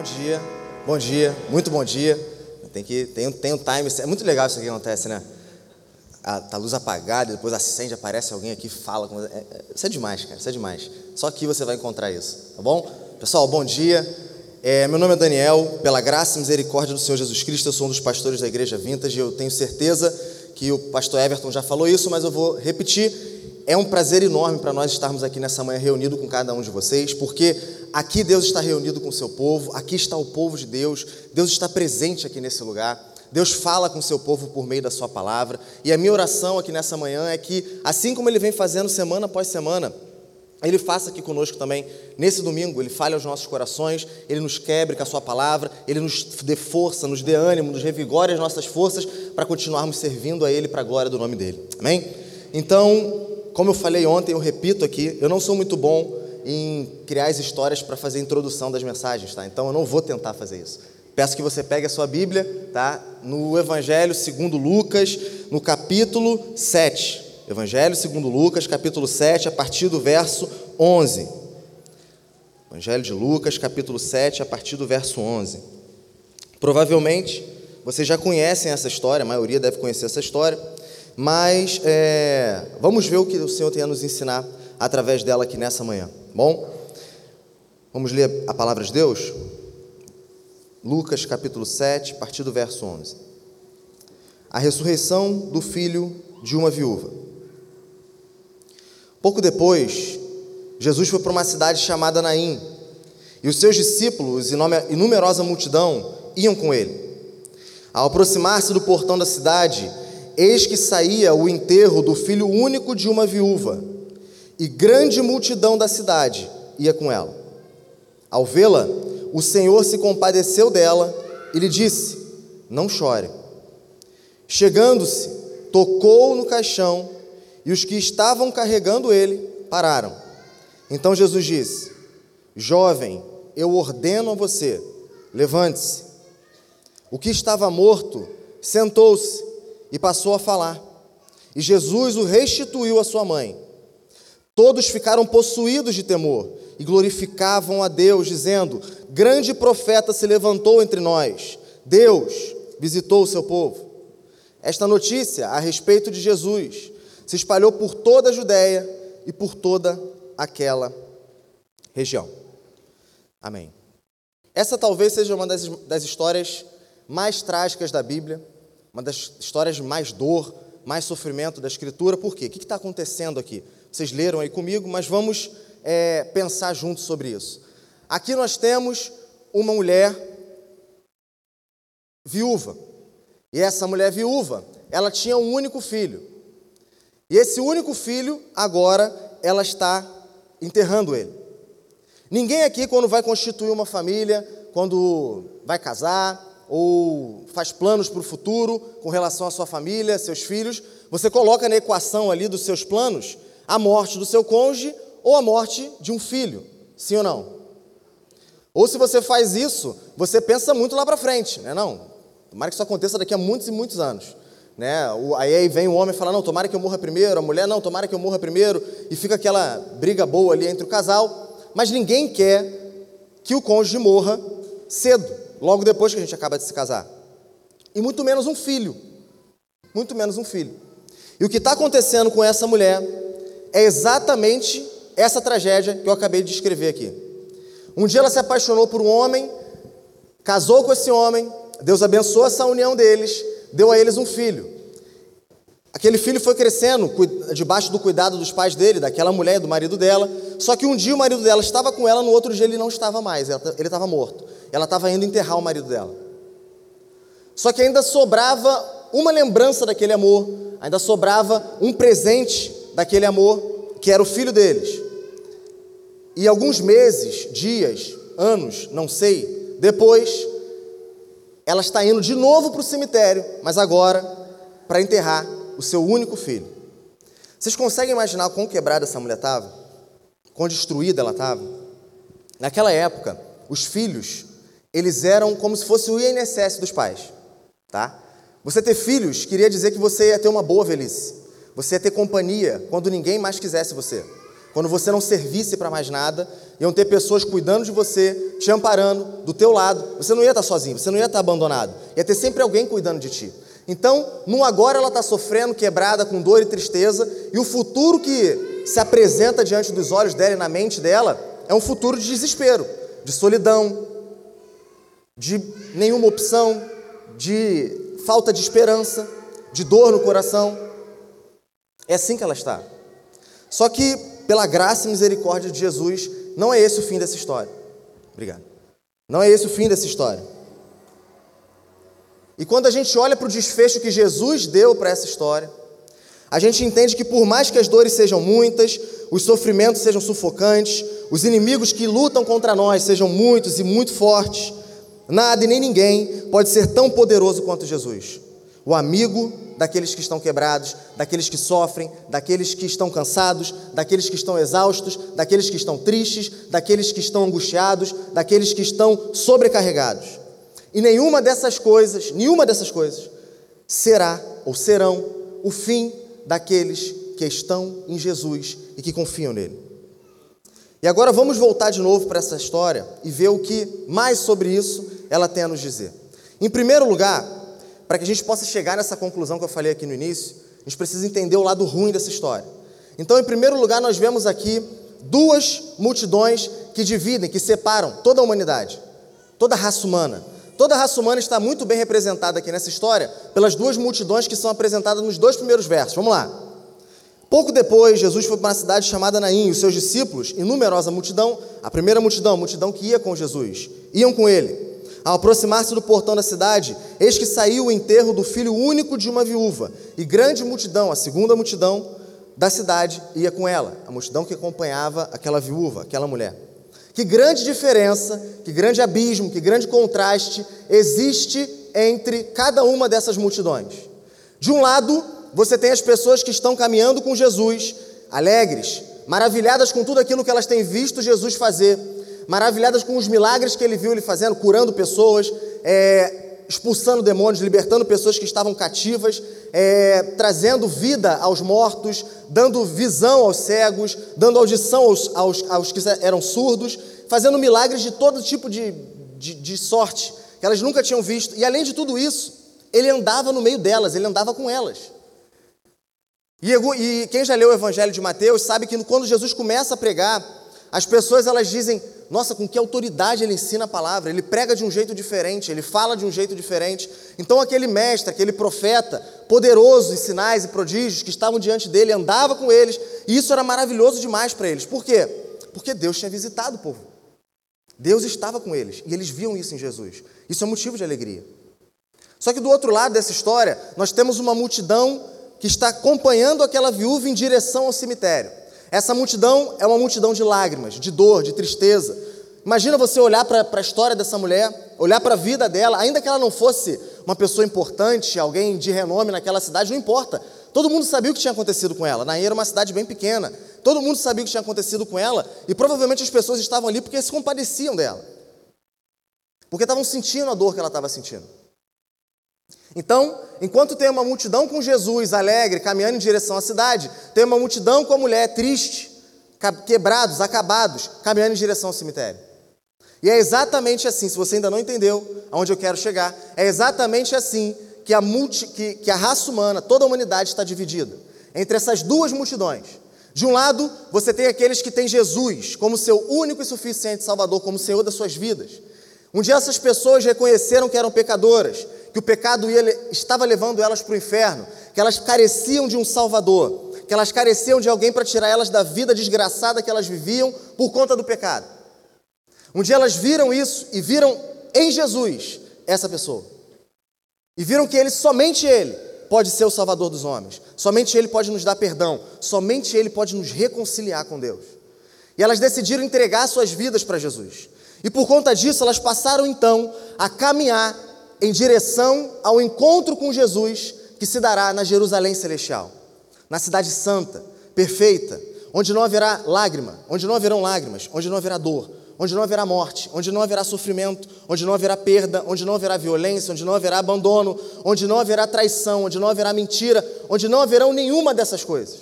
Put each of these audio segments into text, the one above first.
Bom dia, bom dia, muito bom dia. Tem que tem, tem um time, é muito legal isso que acontece, né? A, tá a luz apagada, depois acende, aparece alguém aqui, fala. É, é, isso é demais, cara, isso é demais. Só aqui você vai encontrar isso, tá bom? Pessoal, bom dia. É, meu nome é Daniel, pela graça e misericórdia do Senhor Jesus Cristo, eu sou um dos pastores da Igreja Vintage e eu tenho certeza que o pastor Everton já falou isso, mas eu vou repetir. É um prazer enorme para nós estarmos aqui nessa manhã reunido com cada um de vocês, porque aqui Deus está reunido com o seu povo, aqui está o povo de Deus, Deus está presente aqui nesse lugar. Deus fala com seu povo por meio da sua palavra. E a minha oração aqui nessa manhã é que, assim como ele vem fazendo semana após semana, ele faça aqui conosco também, nesse domingo, ele fale aos nossos corações, ele nos quebre com a sua palavra, ele nos dê força, nos dê ânimo, nos revigore as nossas forças para continuarmos servindo a ele para a glória do nome dele. Amém? Então, como eu falei ontem, eu repito aqui, eu não sou muito bom em criar as histórias para fazer a introdução das mensagens, tá? Então eu não vou tentar fazer isso. Peço que você pegue a sua Bíblia, tá? No Evangelho segundo Lucas, no capítulo 7. Evangelho segundo Lucas, capítulo 7, a partir do verso 11. Evangelho de Lucas, capítulo 7, a partir do verso 11. Provavelmente vocês já conhecem essa história, a maioria deve conhecer essa história, mas é, vamos ver o que o Senhor tem a nos ensinar através dela aqui nessa manhã. Bom, vamos ler a palavra de Deus? Lucas capítulo 7, a partir do verso 11. A ressurreição do filho de uma viúva. Pouco depois, Jesus foi para uma cidade chamada Naim, e os seus discípulos e numerosa multidão iam com ele. Ao aproximar-se do portão da cidade, eis que saía o enterro do filho único de uma viúva e grande multidão da cidade ia com ela. Ao vê-la, o Senhor se compadeceu dela e lhe disse: Não chore. Chegando-se, tocou no caixão e os que estavam carregando ele pararam. Então Jesus disse: Jovem, eu ordeno a você, levante-se. O que estava morto sentou-se e passou a falar. E Jesus o restituiu à sua mãe. Todos ficaram possuídos de temor e glorificavam a Deus, dizendo: Grande profeta se levantou entre nós. Deus visitou o seu povo. Esta notícia a respeito de Jesus se espalhou por toda a Judéia e por toda aquela região. Amém. Essa talvez seja uma das, das histórias mais trágicas da Bíblia, uma das histórias de mais dor, mais sofrimento da Escritura. Por quê? O que está acontecendo aqui? Vocês leram aí comigo, mas vamos é, pensar juntos sobre isso. Aqui nós temos uma mulher viúva. E essa mulher viúva, ela tinha um único filho. E esse único filho, agora, ela está enterrando ele. Ninguém aqui, quando vai constituir uma família, quando vai casar, ou faz planos para o futuro com relação à sua família, seus filhos, você coloca na equação ali dos seus planos a morte do seu cônjuge ou a morte de um filho. Sim ou não? Ou se você faz isso, você pensa muito lá para frente, né? Não, tomara que isso aconteça daqui a muitos e muitos anos. Né? Aí vem o homem e fala, não, tomara que eu morra primeiro, a mulher, não, tomara que eu morra primeiro, e fica aquela briga boa ali entre o casal, mas ninguém quer que o cônjuge morra cedo, logo depois que a gente acaba de se casar. E muito menos um filho. Muito menos um filho. E o que está acontecendo com essa mulher é exatamente essa tragédia que eu acabei de descrever aqui. Um dia ela se apaixonou por um homem, casou com esse homem, Deus abençoou essa união deles, deu a eles um filho. Aquele filho foi crescendo debaixo do cuidado dos pais dele, daquela mulher, do marido dela. Só que um dia o marido dela estava com ela, no outro dia ele não estava mais, ele estava morto. Ela estava indo enterrar o marido dela. Só que ainda sobrava uma lembrança daquele amor, ainda sobrava um presente daquele amor que era o filho deles. E alguns meses, dias, anos, não sei, depois, ela está indo de novo para o cemitério, mas agora para enterrar o seu único filho. Vocês conseguem imaginar quão quebrada essa mulher estava? Quão destruída ela estava? Naquela época, os filhos, eles eram como se fosse o INSS dos pais, tá? Você ter filhos queria dizer que você ia ter uma boa velhice. Você ia ter companhia quando ninguém mais quisesse você. Quando você não servisse para mais nada, iam ter pessoas cuidando de você, te amparando, do teu lado. Você não ia estar sozinho, você não ia estar abandonado. Ia ter sempre alguém cuidando de ti. Então, no agora ela está sofrendo, quebrada, com dor e tristeza, e o futuro que se apresenta diante dos olhos dela e na mente dela é um futuro de desespero, de solidão, de nenhuma opção, de falta de esperança, de dor no coração. É assim que ela está. Só que, pela graça e misericórdia de Jesus, não é esse o fim dessa história. Obrigado. Não é esse o fim dessa história. E quando a gente olha para o desfecho que Jesus deu para essa história, a gente entende que por mais que as dores sejam muitas, os sofrimentos sejam sufocantes, os inimigos que lutam contra nós sejam muitos e muito fortes, nada e nem ninguém pode ser tão poderoso quanto Jesus. O amigo daqueles que estão quebrados, daqueles que sofrem, daqueles que estão cansados, daqueles que estão exaustos, daqueles que estão tristes, daqueles que estão angustiados, daqueles que estão sobrecarregados. E nenhuma dessas coisas, nenhuma dessas coisas será ou serão o fim daqueles que estão em Jesus e que confiam nele. E agora vamos voltar de novo para essa história e ver o que mais sobre isso ela tem a nos dizer. Em primeiro lugar, para que a gente possa chegar nessa conclusão que eu falei aqui no início, a gente precisa entender o lado ruim dessa história. Então, em primeiro lugar, nós vemos aqui duas multidões que dividem, que separam toda a humanidade, toda a raça humana. Toda a raça humana está muito bem representada aqui nessa história pelas duas multidões que são apresentadas nos dois primeiros versos. Vamos lá. Pouco depois, Jesus foi para uma cidade chamada Naim, e os seus discípulos e numerosa multidão, a primeira multidão, a multidão que ia com Jesus, iam com ele. Ao aproximar-se do portão da cidade, eis que saiu o enterro do filho único de uma viúva, e grande multidão, a segunda multidão da cidade, ia com ela, a multidão que acompanhava aquela viúva, aquela mulher. Que grande diferença, que grande abismo, que grande contraste existe entre cada uma dessas multidões. De um lado, você tem as pessoas que estão caminhando com Jesus, alegres, maravilhadas com tudo aquilo que elas têm visto Jesus fazer, maravilhadas com os milagres que ele viu ele fazendo, curando pessoas, é, expulsando demônios, libertando pessoas que estavam cativas, é, trazendo vida aos mortos, dando visão aos cegos, dando audição aos, aos, aos que eram surdos, fazendo milagres de todo tipo de, de, de sorte que elas nunca tinham visto. E além de tudo isso, ele andava no meio delas, ele andava com elas. E, e quem já leu o Evangelho de Mateus sabe que quando Jesus começa a pregar, as pessoas elas dizem: Nossa, com que autoridade ele ensina a palavra? Ele prega de um jeito diferente, ele fala de um jeito diferente. Então, aquele mestre, aquele profeta, poderoso em sinais e prodígios que estavam diante dele, andava com eles, e isso era maravilhoso demais para eles. Por quê? Porque Deus tinha visitado o povo. Deus estava com eles e eles viam isso em Jesus. Isso é motivo de alegria. Só que do outro lado dessa história, nós temos uma multidão que está acompanhando aquela viúva em direção ao cemitério. Essa multidão é uma multidão de lágrimas, de dor, de tristeza. Imagina você olhar para a história dessa mulher, olhar para a vida dela, ainda que ela não fosse uma pessoa importante, alguém de renome naquela cidade, não importa. Todo mundo sabia o que tinha acontecido com ela. Naí era uma cidade bem pequena. Todo mundo sabia o que tinha acontecido com ela e provavelmente as pessoas estavam ali porque se compadeciam dela. Porque estavam sentindo a dor que ela estava sentindo. Então, enquanto tem uma multidão com Jesus alegre, caminhando em direção à cidade, tem uma multidão com a mulher triste, quebrados, acabados, caminhando em direção ao cemitério. E é exatamente assim, se você ainda não entendeu aonde eu quero chegar, é exatamente assim que a, multi, que, que a raça humana, toda a humanidade está dividida entre essas duas multidões. De um lado, você tem aqueles que têm Jesus como seu único e suficiente Salvador, como Senhor das suas vidas. Um dia essas pessoas reconheceram que eram pecadoras, que o pecado ia, estava levando elas para o inferno, que elas careciam de um Salvador, que elas careciam de alguém para tirar elas da vida desgraçada que elas viviam por conta do pecado. Um dia elas viram isso e viram em Jesus essa pessoa. E viram que ele, somente ele, pode ser o Salvador dos homens. Somente ele pode nos dar perdão. Somente ele pode nos reconciliar com Deus. E elas decidiram entregar suas vidas para Jesus. E por conta disso, elas passaram então a caminhar em direção ao encontro com Jesus que se dará na Jerusalém Celestial, na Cidade Santa, perfeita, onde não haverá lágrima, onde não haverão lágrimas, onde não haverá dor, onde não haverá morte, onde não haverá sofrimento, onde não haverá perda, onde não haverá violência, onde não haverá abandono, onde não haverá traição, onde não haverá mentira, onde não haverão nenhuma dessas coisas.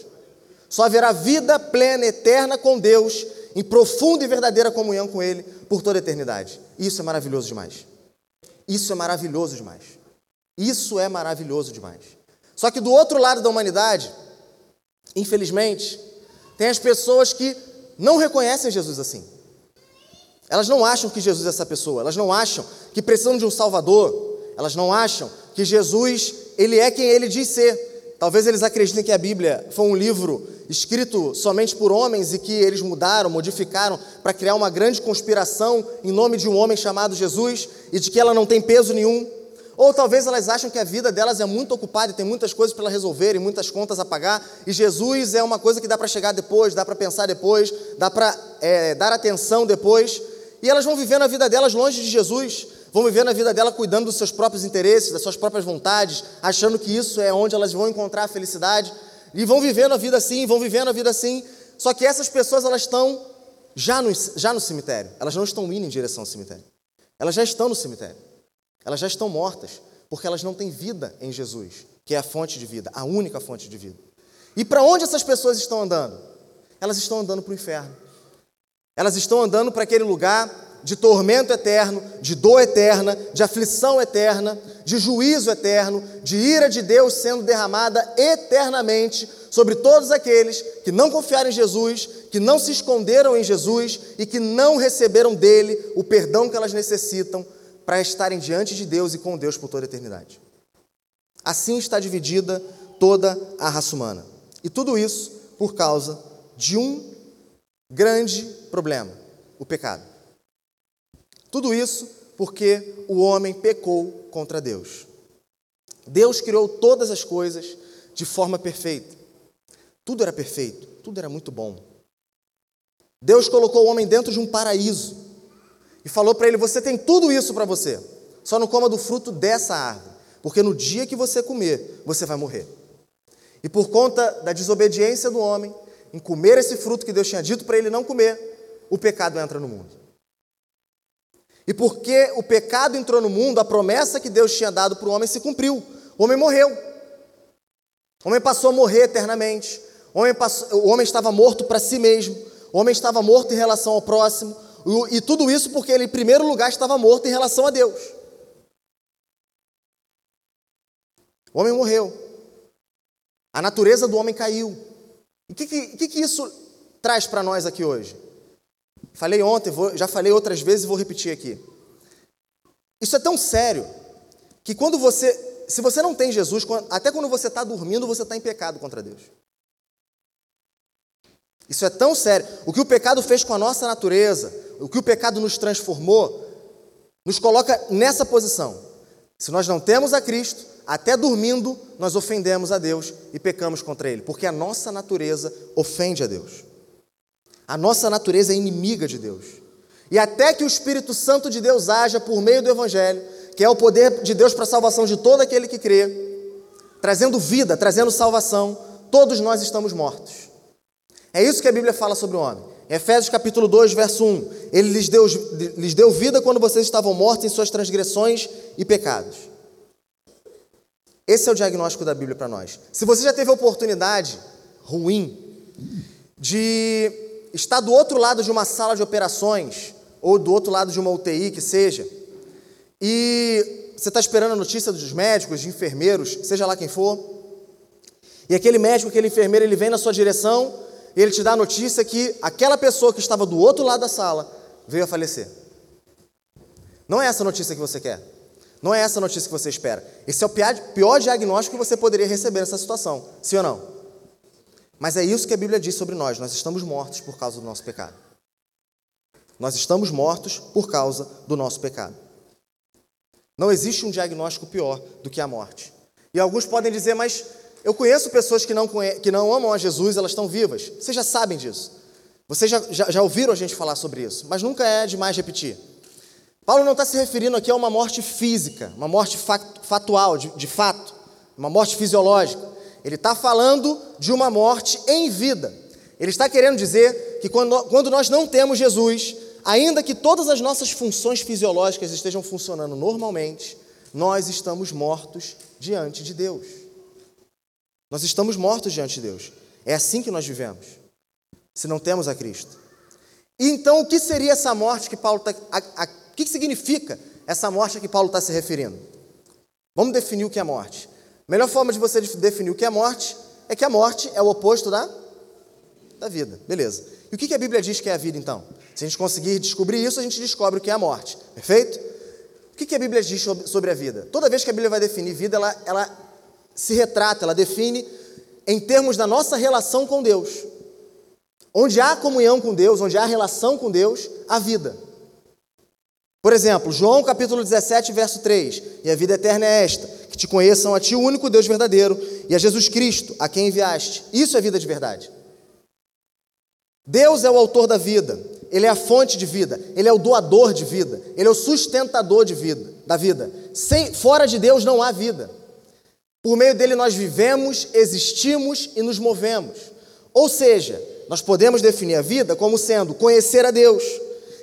Só haverá vida plena, eterna com Deus, em profunda e verdadeira comunhão com Ele por toda a eternidade. Isso é maravilhoso demais. Isso é maravilhoso demais. Isso é maravilhoso demais. Só que do outro lado da humanidade, infelizmente, tem as pessoas que não reconhecem Jesus assim. Elas não acham que Jesus é essa pessoa, elas não acham que precisam de um Salvador, elas não acham que Jesus, ele é quem ele diz ser. Talvez eles acreditem que a Bíblia foi um livro escrito somente por homens e que eles mudaram, modificaram para criar uma grande conspiração em nome de um homem chamado Jesus e de que ela não tem peso nenhum. Ou talvez elas acham que a vida delas é muito ocupada e tem muitas coisas para resolver e muitas contas a pagar, e Jesus é uma coisa que dá para chegar depois, dá para pensar depois, dá para é, dar atenção depois, e elas vão vivendo a vida delas longe de Jesus, vão vivendo a vida dela cuidando dos seus próprios interesses, das suas próprias vontades, achando que isso é onde elas vão encontrar a felicidade. E vão vivendo a vida assim, vão vivendo a vida assim. Só que essas pessoas, elas estão já no, já no cemitério. Elas não estão indo em direção ao cemitério. Elas já estão no cemitério. Elas já estão mortas, porque elas não têm vida em Jesus, que é a fonte de vida, a única fonte de vida. E para onde essas pessoas estão andando? Elas estão andando para o inferno. Elas estão andando para aquele lugar de tormento eterno, de dor eterna, de aflição eterna, de juízo eterno, de ira de Deus sendo derramada eternamente sobre todos aqueles que não confiaram em Jesus, que não se esconderam em Jesus e que não receberam dele o perdão que elas necessitam para estarem diante de Deus e com Deus por toda a eternidade. Assim está dividida toda a raça humana. E tudo isso por causa de um grande problema: o pecado. Tudo isso porque o homem pecou contra Deus. Deus criou todas as coisas de forma perfeita. Tudo era perfeito, tudo era muito bom. Deus colocou o homem dentro de um paraíso e falou para ele: Você tem tudo isso para você, só não coma do fruto dessa árvore, porque no dia que você comer, você vai morrer. E por conta da desobediência do homem, em comer esse fruto que Deus tinha dito para ele não comer, o pecado entra no mundo. E porque o pecado entrou no mundo, a promessa que Deus tinha dado para o homem se cumpriu. O homem morreu. O homem passou a morrer eternamente. O homem, passou, o homem estava morto para si mesmo. O homem estava morto em relação ao próximo. E tudo isso porque ele, em primeiro lugar, estava morto em relação a Deus. O homem morreu. A natureza do homem caiu. E o que, que, que isso traz para nós aqui hoje? Falei ontem, vou, já falei outras vezes e vou repetir aqui. Isso é tão sério que quando você, se você não tem Jesus, até quando você está dormindo, você está em pecado contra Deus. Isso é tão sério. O que o pecado fez com a nossa natureza, o que o pecado nos transformou, nos coloca nessa posição. Se nós não temos a Cristo, até dormindo, nós ofendemos a Deus e pecamos contra Ele, porque a nossa natureza ofende a Deus. A nossa natureza é inimiga de Deus. E até que o Espírito Santo de Deus haja por meio do Evangelho, que é o poder de Deus para a salvação de todo aquele que crê, trazendo vida, trazendo salvação, todos nós estamos mortos. É isso que a Bíblia fala sobre o homem. Em Efésios capítulo 2, verso 1, ele lhes deu, lhes deu vida quando vocês estavam mortos em suas transgressões e pecados. Esse é o diagnóstico da Bíblia para nós. Se você já teve a oportunidade ruim de está do outro lado de uma sala de operações, ou do outro lado de uma UTI, que seja, e você está esperando a notícia dos médicos, de enfermeiros, seja lá quem for, e aquele médico, aquele enfermeiro, ele vem na sua direção e ele te dá a notícia que aquela pessoa que estava do outro lado da sala veio a falecer. Não é essa a notícia que você quer. Não é essa a notícia que você espera. Esse é o pior diagnóstico que você poderia receber nessa situação. Sim ou não? Mas é isso que a Bíblia diz sobre nós: nós estamos mortos por causa do nosso pecado. Nós estamos mortos por causa do nosso pecado. Não existe um diagnóstico pior do que a morte. E alguns podem dizer, mas eu conheço pessoas que não, que não amam a Jesus, elas estão vivas. Vocês já sabem disso. Vocês já, já, já ouviram a gente falar sobre isso, mas nunca é demais repetir. Paulo não está se referindo aqui a uma morte física, uma morte fatual, de, de fato, uma morte fisiológica. Ele está falando de uma morte em vida. Ele está querendo dizer que quando, quando nós não temos Jesus, ainda que todas as nossas funções fisiológicas estejam funcionando normalmente, nós estamos mortos diante de Deus. Nós estamos mortos diante de Deus. É assim que nós vivemos, se não temos a Cristo. E então, o que seria essa morte que Paulo está. O que significa essa morte a que Paulo está se referindo? Vamos definir o que é morte. Melhor forma de você definir o que é morte é que a morte é o oposto da, da vida. Beleza. E o que a Bíblia diz que é a vida, então? Se a gente conseguir descobrir isso, a gente descobre o que é a morte. Perfeito? O que a Bíblia diz sobre a vida? Toda vez que a Bíblia vai definir vida, ela, ela se retrata, ela define em termos da nossa relação com Deus. Onde há comunhão com Deus, onde há relação com Deus, há vida. Por exemplo, João capítulo 17, verso 3: E a vida eterna é esta, que te conheçam a ti, o único Deus verdadeiro, e a Jesus Cristo, a quem enviaste. Isso é vida de verdade. Deus é o autor da vida, Ele é a fonte de vida, Ele é o doador de vida, Ele é o sustentador de vida, da vida. Sem, fora de Deus não há vida. Por meio dele nós vivemos, existimos e nos movemos. Ou seja, nós podemos definir a vida como sendo conhecer a Deus,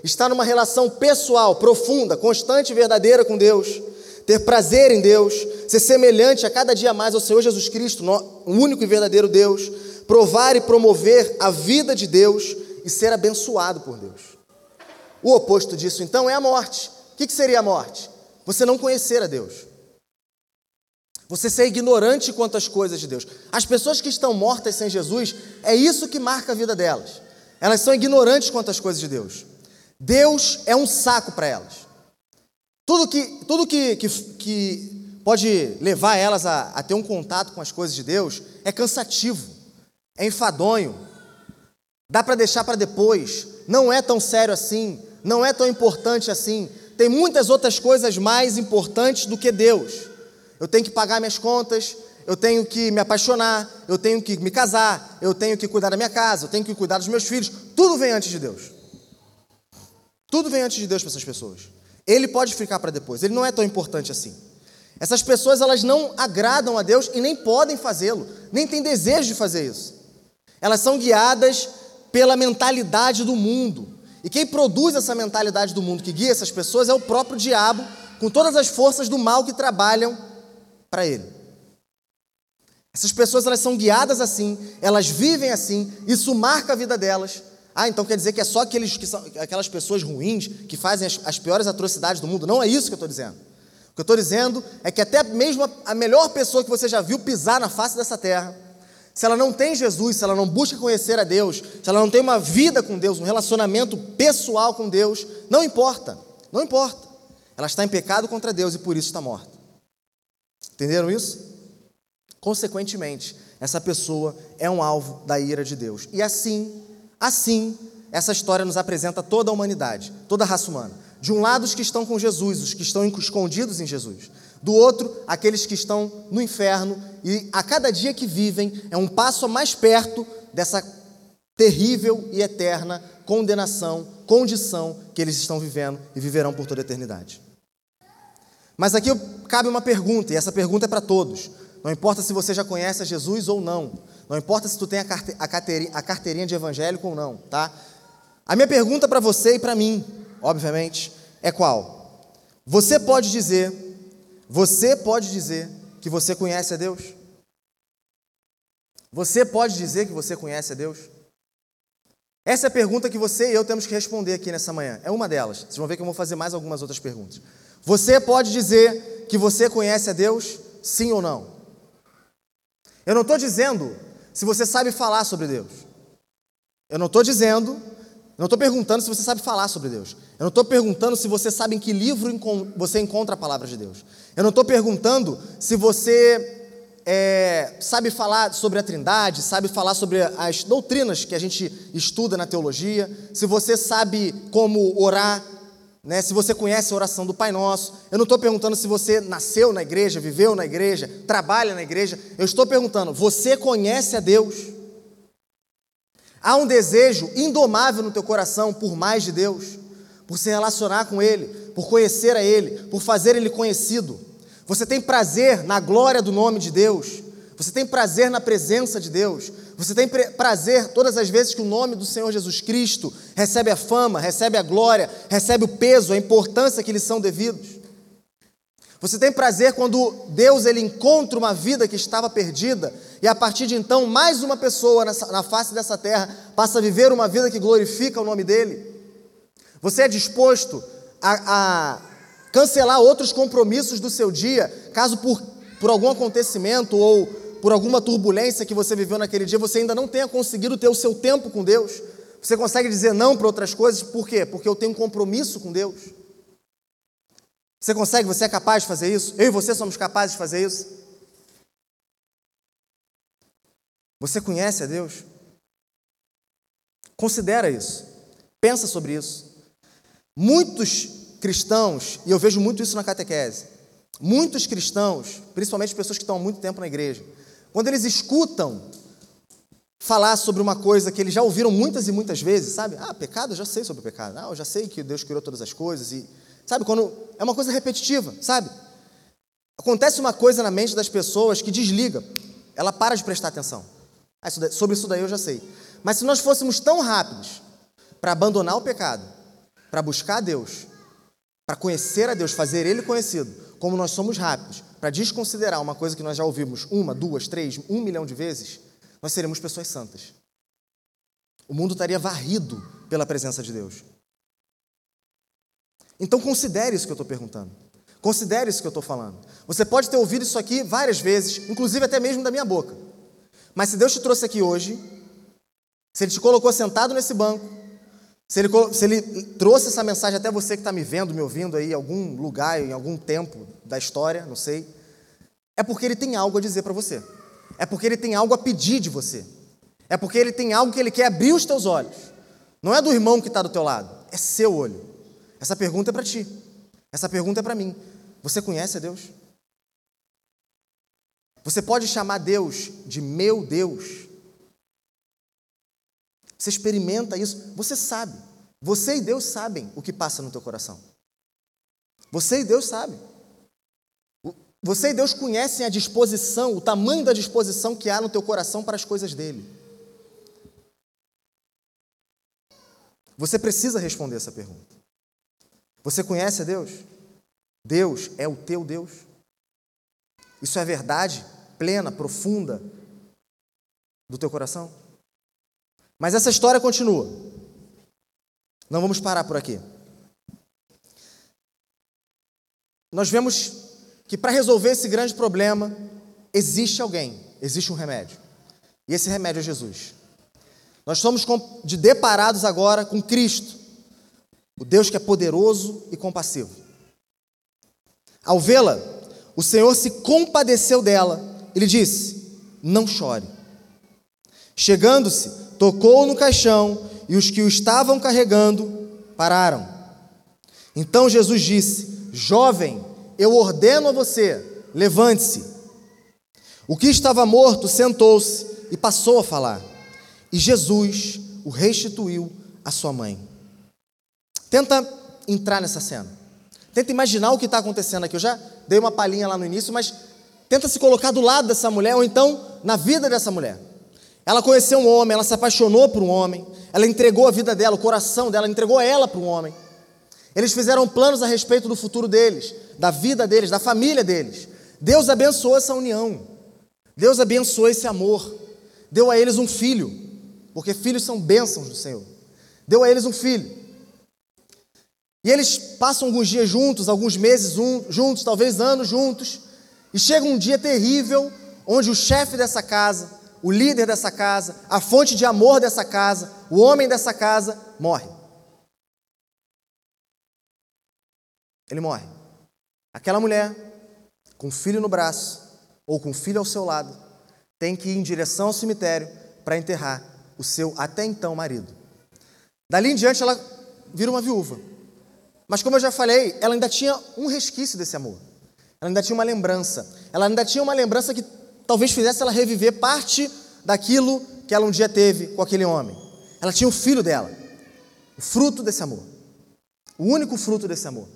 estar numa relação pessoal, profunda, constante e verdadeira com Deus, ter prazer em Deus, ser semelhante a cada dia mais ao Senhor Jesus Cristo, o único e verdadeiro Deus, provar e promover a vida de Deus e ser abençoado por Deus. O oposto disso, então, é a morte. O que seria a morte? Você não conhecer a Deus. Você ser ignorante quanto às coisas de Deus. As pessoas que estão mortas sem Jesus, é isso que marca a vida delas. Elas são ignorantes quanto às coisas de Deus. Deus é um saco para elas. Tudo que, tudo que, que, que pode levar elas a, a ter um contato com as coisas de Deus é cansativo, é enfadonho, dá para deixar para depois, não é tão sério assim, não é tão importante assim. Tem muitas outras coisas mais importantes do que Deus eu tenho que pagar minhas contas, eu tenho que me apaixonar, eu tenho que me casar, eu tenho que cuidar da minha casa, eu tenho que cuidar dos meus filhos. Tudo vem antes de Deus. Tudo vem antes de Deus para essas pessoas. Ele pode ficar para depois, ele não é tão importante assim. Essas pessoas elas não agradam a Deus e nem podem fazê-lo, nem têm desejo de fazer isso. Elas são guiadas pela mentalidade do mundo. E quem produz essa mentalidade do mundo que guia essas pessoas é o próprio diabo, com todas as forças do mal que trabalham para ele. Essas pessoas elas são guiadas assim, elas vivem assim, isso marca a vida delas. Ah, então quer dizer que é só aqueles que são, aquelas pessoas ruins que fazem as, as piores atrocidades do mundo? Não é isso que eu estou dizendo. O que eu estou dizendo é que até mesmo a, a melhor pessoa que você já viu pisar na face dessa terra, se ela não tem Jesus, se ela não busca conhecer a Deus, se ela não tem uma vida com Deus, um relacionamento pessoal com Deus, não importa, não importa. Ela está em pecado contra Deus e por isso está morta. Entenderam isso? Consequentemente, essa pessoa é um alvo da ira de Deus. E assim, assim, essa história nos apresenta toda a humanidade, toda a raça humana. De um lado, os que estão com Jesus, os que estão escondidos em Jesus. Do outro, aqueles que estão no inferno. E a cada dia que vivem, é um passo mais perto dessa terrível e eterna condenação, condição que eles estão vivendo e viverão por toda a eternidade. Mas aqui cabe uma pergunta, e essa pergunta é para todos. Não importa se você já conhece a Jesus ou não. Não importa se tu tem a carteirinha, de evangélico ou não, tá? A minha pergunta para você e para mim, obviamente, é qual? Você pode dizer, você pode dizer que você conhece a Deus? Você pode dizer que você conhece a Deus? Essa é a pergunta que você e eu temos que responder aqui nessa manhã. É uma delas. Vocês vão ver que eu vou fazer mais algumas outras perguntas. Você pode dizer que você conhece a Deus, sim ou não? Eu não estou dizendo se você sabe falar sobre Deus. Eu não estou dizendo, não estou perguntando se você sabe falar sobre Deus. Eu não estou perguntando se você sabe em que livro você encontra a palavra de Deus. Eu não estou perguntando se você é, sabe falar sobre a Trindade, sabe falar sobre as doutrinas que a gente estuda na teologia, se você sabe como orar, né? Se você conhece a oração do Pai Nosso, eu não estou perguntando se você nasceu na igreja, viveu na igreja, trabalha na igreja. Eu estou perguntando: você conhece a Deus? Há um desejo indomável no teu coração por mais de Deus, por se relacionar com Ele, por conhecer a Ele, por fazer Ele conhecido. Você tem prazer na glória do nome de Deus. Você tem prazer na presença de Deus. Você tem prazer todas as vezes que o nome do Senhor Jesus Cristo recebe a fama, recebe a glória, recebe o peso, a importância que lhes são devidos. Você tem prazer quando Deus ele encontra uma vida que estava perdida e a partir de então mais uma pessoa nessa, na face dessa terra passa a viver uma vida que glorifica o nome dele. Você é disposto a, a cancelar outros compromissos do seu dia, caso por, por algum acontecimento ou por alguma turbulência que você viveu naquele dia, você ainda não tenha conseguido ter o seu tempo com Deus. Você consegue dizer não para outras coisas, por quê? Porque eu tenho um compromisso com Deus. Você consegue? Você é capaz de fazer isso? Eu e você somos capazes de fazer isso? Você conhece a Deus? Considera isso. Pensa sobre isso. Muitos cristãos, e eu vejo muito isso na catequese, muitos cristãos, principalmente pessoas que estão há muito tempo na igreja, quando eles escutam falar sobre uma coisa que eles já ouviram muitas e muitas vezes, sabe? Ah, pecado, eu já sei sobre o pecado. Ah, eu já sei que Deus criou todas as coisas e Sabe, quando é uma coisa repetitiva, sabe? Acontece uma coisa na mente das pessoas que desliga, ela para de prestar atenção. Ah, sobre isso daí eu já sei. Mas se nós fôssemos tão rápidos para abandonar o pecado, para buscar Deus, para conhecer a Deus, fazer Ele conhecido, como nós somos rápidos para desconsiderar uma coisa que nós já ouvimos uma, duas, três, um milhão de vezes, nós seremos pessoas santas. O mundo estaria varrido pela presença de Deus. Então considere isso que eu estou perguntando. Considere isso que eu estou falando. Você pode ter ouvido isso aqui várias vezes, inclusive até mesmo da minha boca. Mas se Deus te trouxe aqui hoje, se Ele te colocou sentado nesse banco, se Ele, se ele trouxe essa mensagem até você que está me vendo, me ouvindo aí em algum lugar, em algum tempo da história, não sei, é porque Ele tem algo a dizer para você. É porque Ele tem algo a pedir de você. É porque Ele tem algo que Ele quer abrir os teus olhos. Não é do irmão que está do teu lado, é seu olho. Essa pergunta é para ti. Essa pergunta é para mim. Você conhece a Deus? Você pode chamar Deus de meu Deus. Você experimenta isso, você sabe. Você e Deus sabem o que passa no teu coração. Você e Deus sabem. Você e Deus conhecem a disposição, o tamanho da disposição que há no teu coração para as coisas dele. Você precisa responder essa pergunta. Você conhece a Deus? Deus é o teu Deus. Isso é verdade plena, profunda do teu coração? Mas essa história continua. Não vamos parar por aqui. Nós vemos que para resolver esse grande problema existe alguém, existe um remédio. E esse remédio é Jesus. Nós somos de deparados agora com Cristo, o Deus que é poderoso e compassivo. Ao vê-la, o Senhor se compadeceu dela. Ele disse: Não chore. Chegando-se, tocou no caixão e os que o estavam carregando pararam. Então Jesus disse: Jovem, eu ordeno a você, levante-se. O que estava morto sentou-se e passou a falar. E Jesus o restituiu à sua mãe. Tenta entrar nessa cena. Tenta imaginar o que está acontecendo aqui. Eu já dei uma palhinha lá no início, mas tenta se colocar do lado dessa mulher, ou então na vida dessa mulher. Ela conheceu um homem, ela se apaixonou por um homem, ela entregou a vida dela, o coração dela, entregou ela para um homem. Eles fizeram planos a respeito do futuro deles, da vida deles, da família deles. Deus abençoou essa união. Deus abençoou esse amor. Deu a eles um filho, porque filhos são bênçãos do Senhor. Deu a eles um filho. E eles passam alguns dias juntos, alguns meses juntos, talvez anos juntos, e chega um dia terrível onde o chefe dessa casa, o líder dessa casa, a fonte de amor dessa casa, o homem dessa casa, morre. Ele morre. Aquela mulher, com filho no braço, ou com filho ao seu lado, tem que ir em direção ao cemitério para enterrar o seu até então marido. Dali em diante, ela vira uma viúva. Mas como eu já falei, ela ainda tinha um resquício desse amor. Ela ainda tinha uma lembrança. Ela ainda tinha uma lembrança que talvez fizesse ela reviver parte daquilo que ela um dia teve com aquele homem. Ela tinha o filho dela, o fruto desse amor. O único fruto desse amor.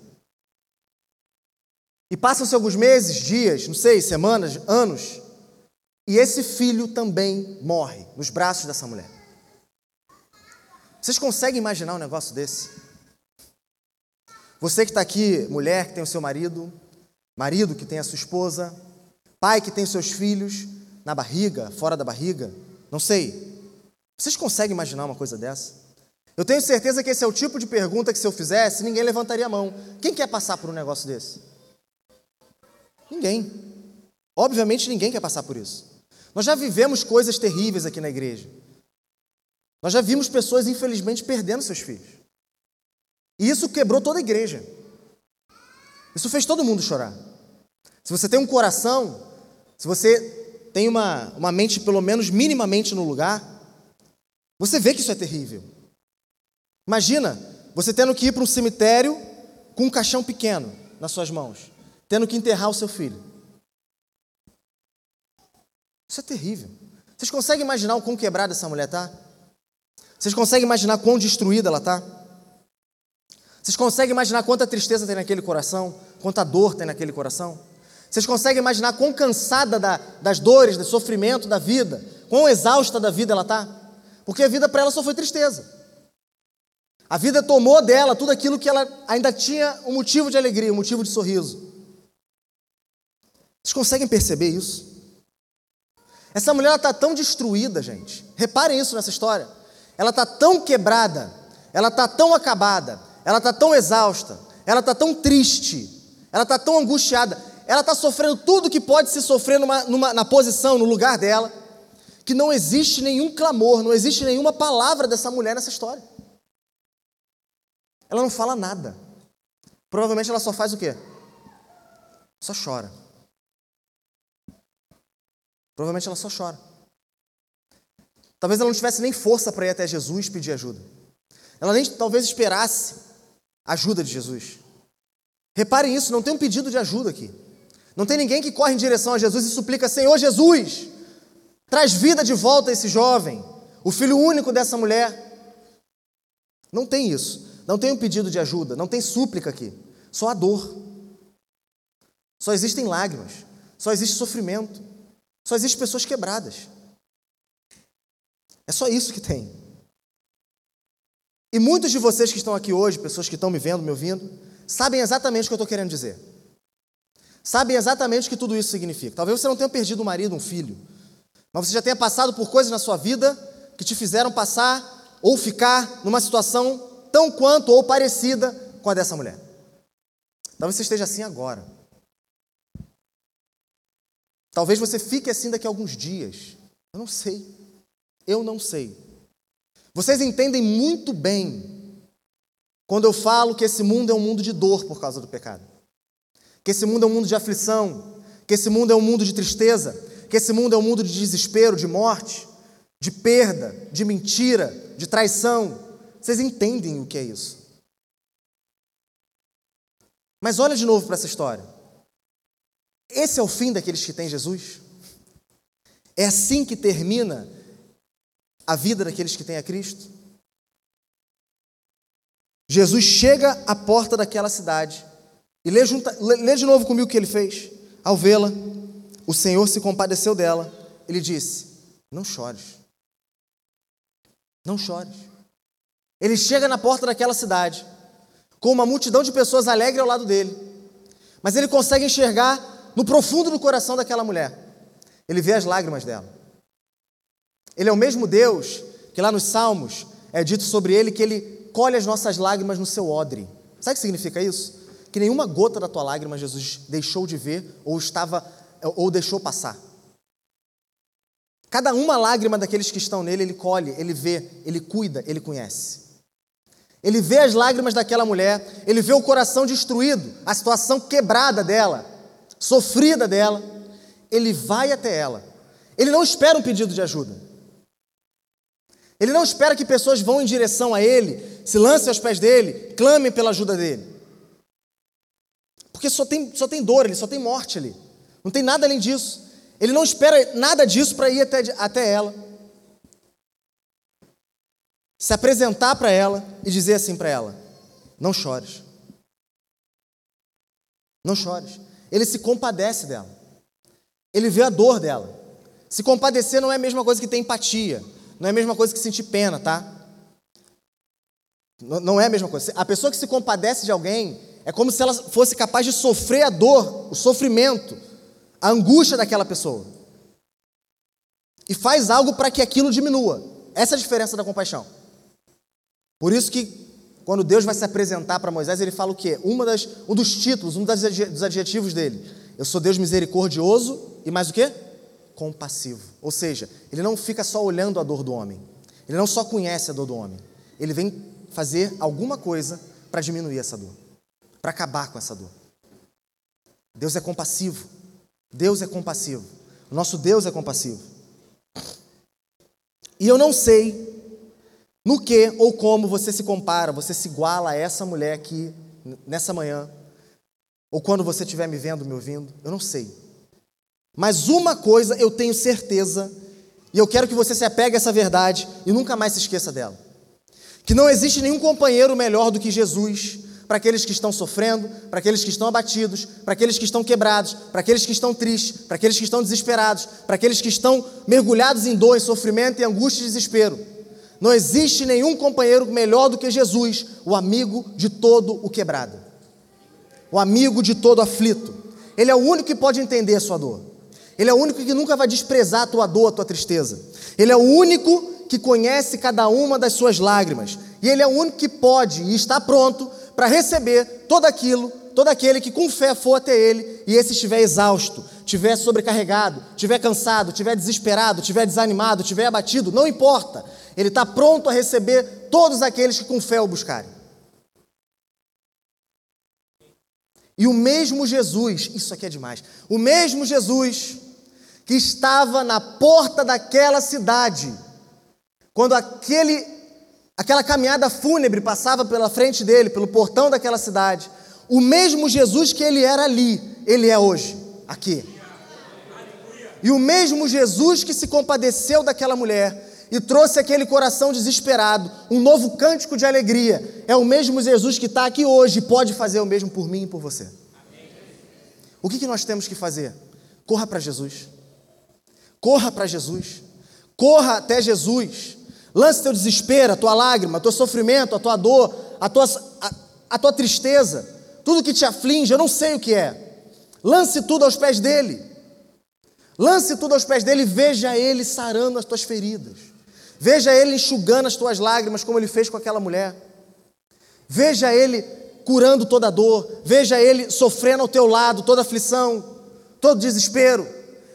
E passam-se alguns meses, dias, não sei, semanas, anos. E esse filho também morre nos braços dessa mulher. Vocês conseguem imaginar um negócio desse? Você que está aqui, mulher que tem o seu marido, marido que tem a sua esposa, pai que tem seus filhos na barriga, fora da barriga, não sei. Vocês conseguem imaginar uma coisa dessa? Eu tenho certeza que esse é o tipo de pergunta que se eu fizesse, ninguém levantaria a mão. Quem quer passar por um negócio desse? Ninguém. Obviamente ninguém quer passar por isso. Nós já vivemos coisas terríveis aqui na igreja. Nós já vimos pessoas, infelizmente, perdendo seus filhos. E isso quebrou toda a igreja. Isso fez todo mundo chorar. Se você tem um coração, se você tem uma, uma mente pelo menos minimamente no lugar, você vê que isso é terrível. Imagina você tendo que ir para um cemitério com um caixão pequeno nas suas mãos, tendo que enterrar o seu filho. Isso é terrível. Vocês conseguem imaginar o quão quebrada essa mulher está? Vocês conseguem imaginar quão destruída ela está? Vocês conseguem imaginar quanta tristeza tem naquele coração? Quanta dor tem naquele coração? Vocês conseguem imaginar quão cansada da, das dores, do sofrimento da vida, quão exausta da vida ela está? Porque a vida para ela só foi tristeza. A vida tomou dela tudo aquilo que ela ainda tinha um motivo de alegria, um motivo de sorriso. Vocês conseguem perceber isso? Essa mulher está tão destruída, gente. Reparem isso nessa história. Ela está tão quebrada, ela está tão acabada, ela está tão exausta, ela está tão triste, ela está tão angustiada, ela está sofrendo tudo que pode se sofrer numa, numa, na posição, no lugar dela, que não existe nenhum clamor, não existe nenhuma palavra dessa mulher nessa história. Ela não fala nada. Provavelmente ela só faz o quê? Só chora. Provavelmente ela só chora. Talvez ela não tivesse nem força para ir até Jesus pedir ajuda. Ela nem talvez esperasse a ajuda de Jesus. Reparem isso, não tem um pedido de ajuda aqui. Não tem ninguém que corre em direção a Jesus e suplica: Senhor Jesus, traz vida de volta a esse jovem, o filho único dessa mulher. Não tem isso. Não tem um pedido de ajuda, não tem súplica aqui. Só a dor. Só existem lágrimas. Só existe sofrimento. Só existem pessoas quebradas. É só isso que tem. E muitos de vocês que estão aqui hoje, pessoas que estão me vendo, me ouvindo, sabem exatamente o que eu estou querendo dizer. Sabem exatamente o que tudo isso significa. Talvez você não tenha perdido um marido, um filho, mas você já tenha passado por coisas na sua vida que te fizeram passar ou ficar numa situação tão quanto ou parecida com a dessa mulher. Talvez você esteja assim agora. Talvez você fique assim daqui a alguns dias. Eu não sei. Eu não sei. Vocês entendem muito bem quando eu falo que esse mundo é um mundo de dor por causa do pecado. Que esse mundo é um mundo de aflição, que esse mundo é um mundo de tristeza, que esse mundo é um mundo de desespero, de morte, de perda, de mentira, de traição. Vocês entendem o que é isso. Mas olha de novo para essa história. Esse é o fim daqueles que têm Jesus? É assim que termina a vida daqueles que têm a Cristo? Jesus chega à porta daquela cidade e lê, junta, lê, de novo comigo o que ele fez. Ao vê-la, o Senhor se compadeceu dela. Ele disse: Não chores. Não chores. Ele chega na porta daquela cidade, com uma multidão de pessoas alegres ao lado dele, mas ele consegue enxergar no profundo do coração daquela mulher. Ele vê as lágrimas dela. Ele é o mesmo Deus que lá nos Salmos é dito sobre ele que ele colhe as nossas lágrimas no seu odre. Sabe o que significa isso? Que nenhuma gota da tua lágrima Jesus deixou de ver ou estava ou deixou passar. Cada uma lágrima daqueles que estão nele, ele colhe, ele vê, ele cuida, ele conhece. Ele vê as lágrimas daquela mulher, ele vê o coração destruído, a situação quebrada dela, sofrida dela. Ele vai até ela. Ele não espera um pedido de ajuda. Ele não espera que pessoas vão em direção a ele, se lancem aos pés dele, clamem pela ajuda dele. Porque só tem, só tem dor ali, só tem morte ali. Não tem nada além disso. Ele não espera nada disso para ir até, até ela. Se apresentar para ela e dizer assim para ela: Não chores. Não chores. Ele se compadece dela. Ele vê a dor dela. Se compadecer não é a mesma coisa que ter empatia, não é a mesma coisa que sentir pena, tá? Não é a mesma coisa. A pessoa que se compadece de alguém é como se ela fosse capaz de sofrer a dor, o sofrimento, a angústia daquela pessoa. E faz algo para que aquilo diminua. Essa é a diferença da compaixão. Por isso que quando Deus vai se apresentar para Moisés, ele fala o quê? Uma das, um dos títulos, um dos adjetivos dele. Eu sou Deus misericordioso e mais o quê? Compassivo. Ou seja, ele não fica só olhando a dor do homem. Ele não só conhece a dor do homem. Ele vem fazer alguma coisa para diminuir essa dor, para acabar com essa dor. Deus é compassivo. Deus é compassivo. O nosso Deus é compassivo. E eu não sei no que ou como você se compara, você se iguala a essa mulher aqui nessa manhã, ou quando você estiver me vendo, me ouvindo, eu não sei. Mas uma coisa eu tenho certeza, e eu quero que você se apegue a essa verdade e nunca mais se esqueça dela: que não existe nenhum companheiro melhor do que Jesus para aqueles que estão sofrendo, para aqueles que estão abatidos, para aqueles que estão quebrados, para aqueles que estão tristes, para aqueles que estão desesperados, para aqueles que estão mergulhados em dor, em sofrimento, em angústia e desespero. Não existe nenhum companheiro melhor do que Jesus, o amigo de todo o quebrado, o amigo de todo aflito. Ele é o único que pode entender a sua dor. Ele é o único que nunca vai desprezar a tua dor, a tua tristeza. Ele é o único que conhece cada uma das suas lágrimas. E ele é o único que pode e está pronto para receber todo aquilo, todo aquele que com fé for até ele e esse estiver exausto, estiver sobrecarregado, estiver cansado, estiver desesperado, estiver desanimado, estiver abatido, não importa. Ele está pronto a receber todos aqueles que com fé o buscarem. E o mesmo Jesus, isso aqui é demais, o mesmo Jesus que estava na porta daquela cidade, quando aquele, aquela caminhada fúnebre passava pela frente dele, pelo portão daquela cidade, o mesmo Jesus que ele era ali, ele é hoje, aqui. E o mesmo Jesus que se compadeceu daquela mulher, e trouxe aquele coração desesperado um novo cântico de alegria. É o mesmo Jesus que está aqui hoje e pode fazer o mesmo por mim e por você. O que, que nós temos que fazer? Corra para Jesus. Corra para Jesus. Corra até Jesus. Lance teu desespero, a tua lágrima, o teu sofrimento, a tua dor, a tua, a, a tua tristeza, tudo que te aflige, eu não sei o que é. Lance tudo aos pés dele. Lance tudo aos pés dele e veja ele sarando as tuas feridas. Veja Ele enxugando as tuas lágrimas, como Ele fez com aquela mulher. Veja Ele curando toda dor. Veja Ele sofrendo ao teu lado toda aflição, todo desespero.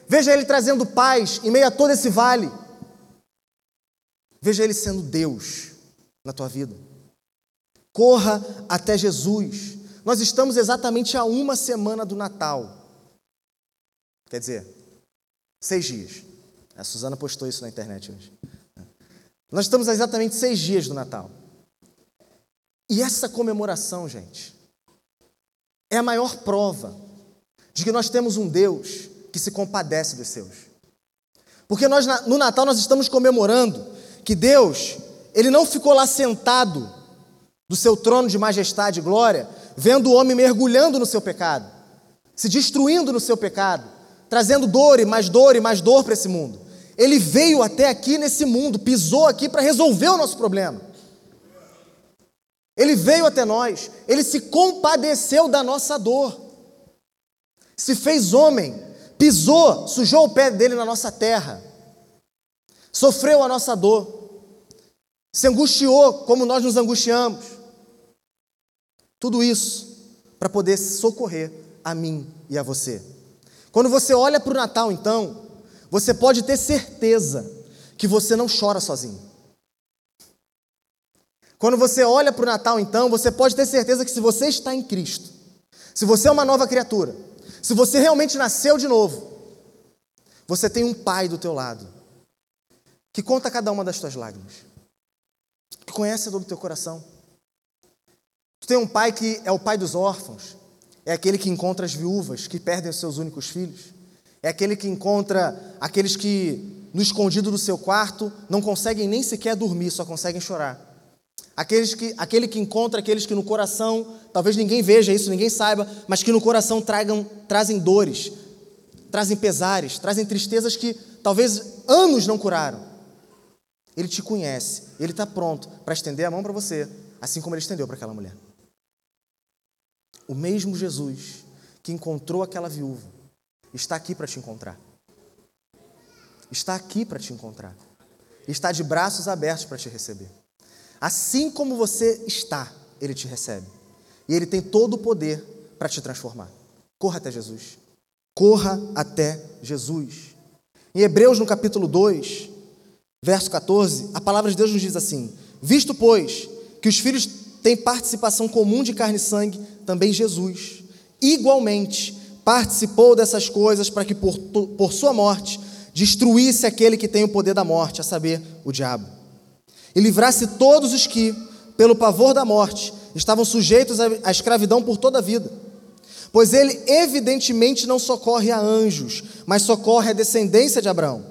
Veja Ele trazendo paz em meio a todo esse vale. Veja Ele sendo Deus na tua vida. Corra até Jesus. Nós estamos exatamente a uma semana do Natal. Quer dizer, seis dias. A Suzana postou isso na internet hoje. Nós estamos a exatamente seis dias do Natal. E essa comemoração, gente, é a maior prova de que nós temos um Deus que se compadece dos seus. Porque nós, no Natal nós estamos comemorando que Deus, Ele não ficou lá sentado do seu trono de majestade e glória, vendo o homem mergulhando no seu pecado, se destruindo no seu pecado, trazendo dor e mais dor e mais dor para esse mundo. Ele veio até aqui nesse mundo, pisou aqui para resolver o nosso problema. Ele veio até nós, ele se compadeceu da nossa dor, se fez homem, pisou, sujou o pé dele na nossa terra, sofreu a nossa dor, se angustiou como nós nos angustiamos. Tudo isso para poder socorrer a mim e a você. Quando você olha para o Natal, então, você pode ter certeza que você não chora sozinho. Quando você olha para o Natal, então, você pode ter certeza que se você está em Cristo, se você é uma nova criatura, se você realmente nasceu de novo, você tem um pai do teu lado que conta cada uma das tuas lágrimas, que conhece a dor do teu coração. Tu tem um pai que é o pai dos órfãos, é aquele que encontra as viúvas que perdem os seus únicos filhos. É aquele que encontra aqueles que, no escondido do seu quarto, não conseguem nem sequer dormir, só conseguem chorar. Aqueles que, aquele que encontra aqueles que no coração, talvez ninguém veja isso, ninguém saiba, mas que no coração tragam, trazem dores, trazem pesares, trazem tristezas que talvez anos não curaram. Ele te conhece, ele está pronto para estender a mão para você, assim como ele estendeu para aquela mulher. O mesmo Jesus que encontrou aquela viúva está aqui para te encontrar. Está aqui para te encontrar. Está de braços abertos para te receber. Assim como você está, ele te recebe. E ele tem todo o poder para te transformar. Corra até Jesus. Corra até Jesus. Em Hebreus, no capítulo 2, verso 14, a palavra de Deus nos diz assim: Visto, pois, que os filhos têm participação comum de carne e sangue, também Jesus, igualmente, participou dessas coisas para que por, por sua morte destruísse aquele que tem o poder da morte, a saber, o diabo, e livrasse todos os que, pelo pavor da morte, estavam sujeitos à escravidão por toda a vida. Pois ele evidentemente não socorre a anjos, mas socorre a descendência de Abraão.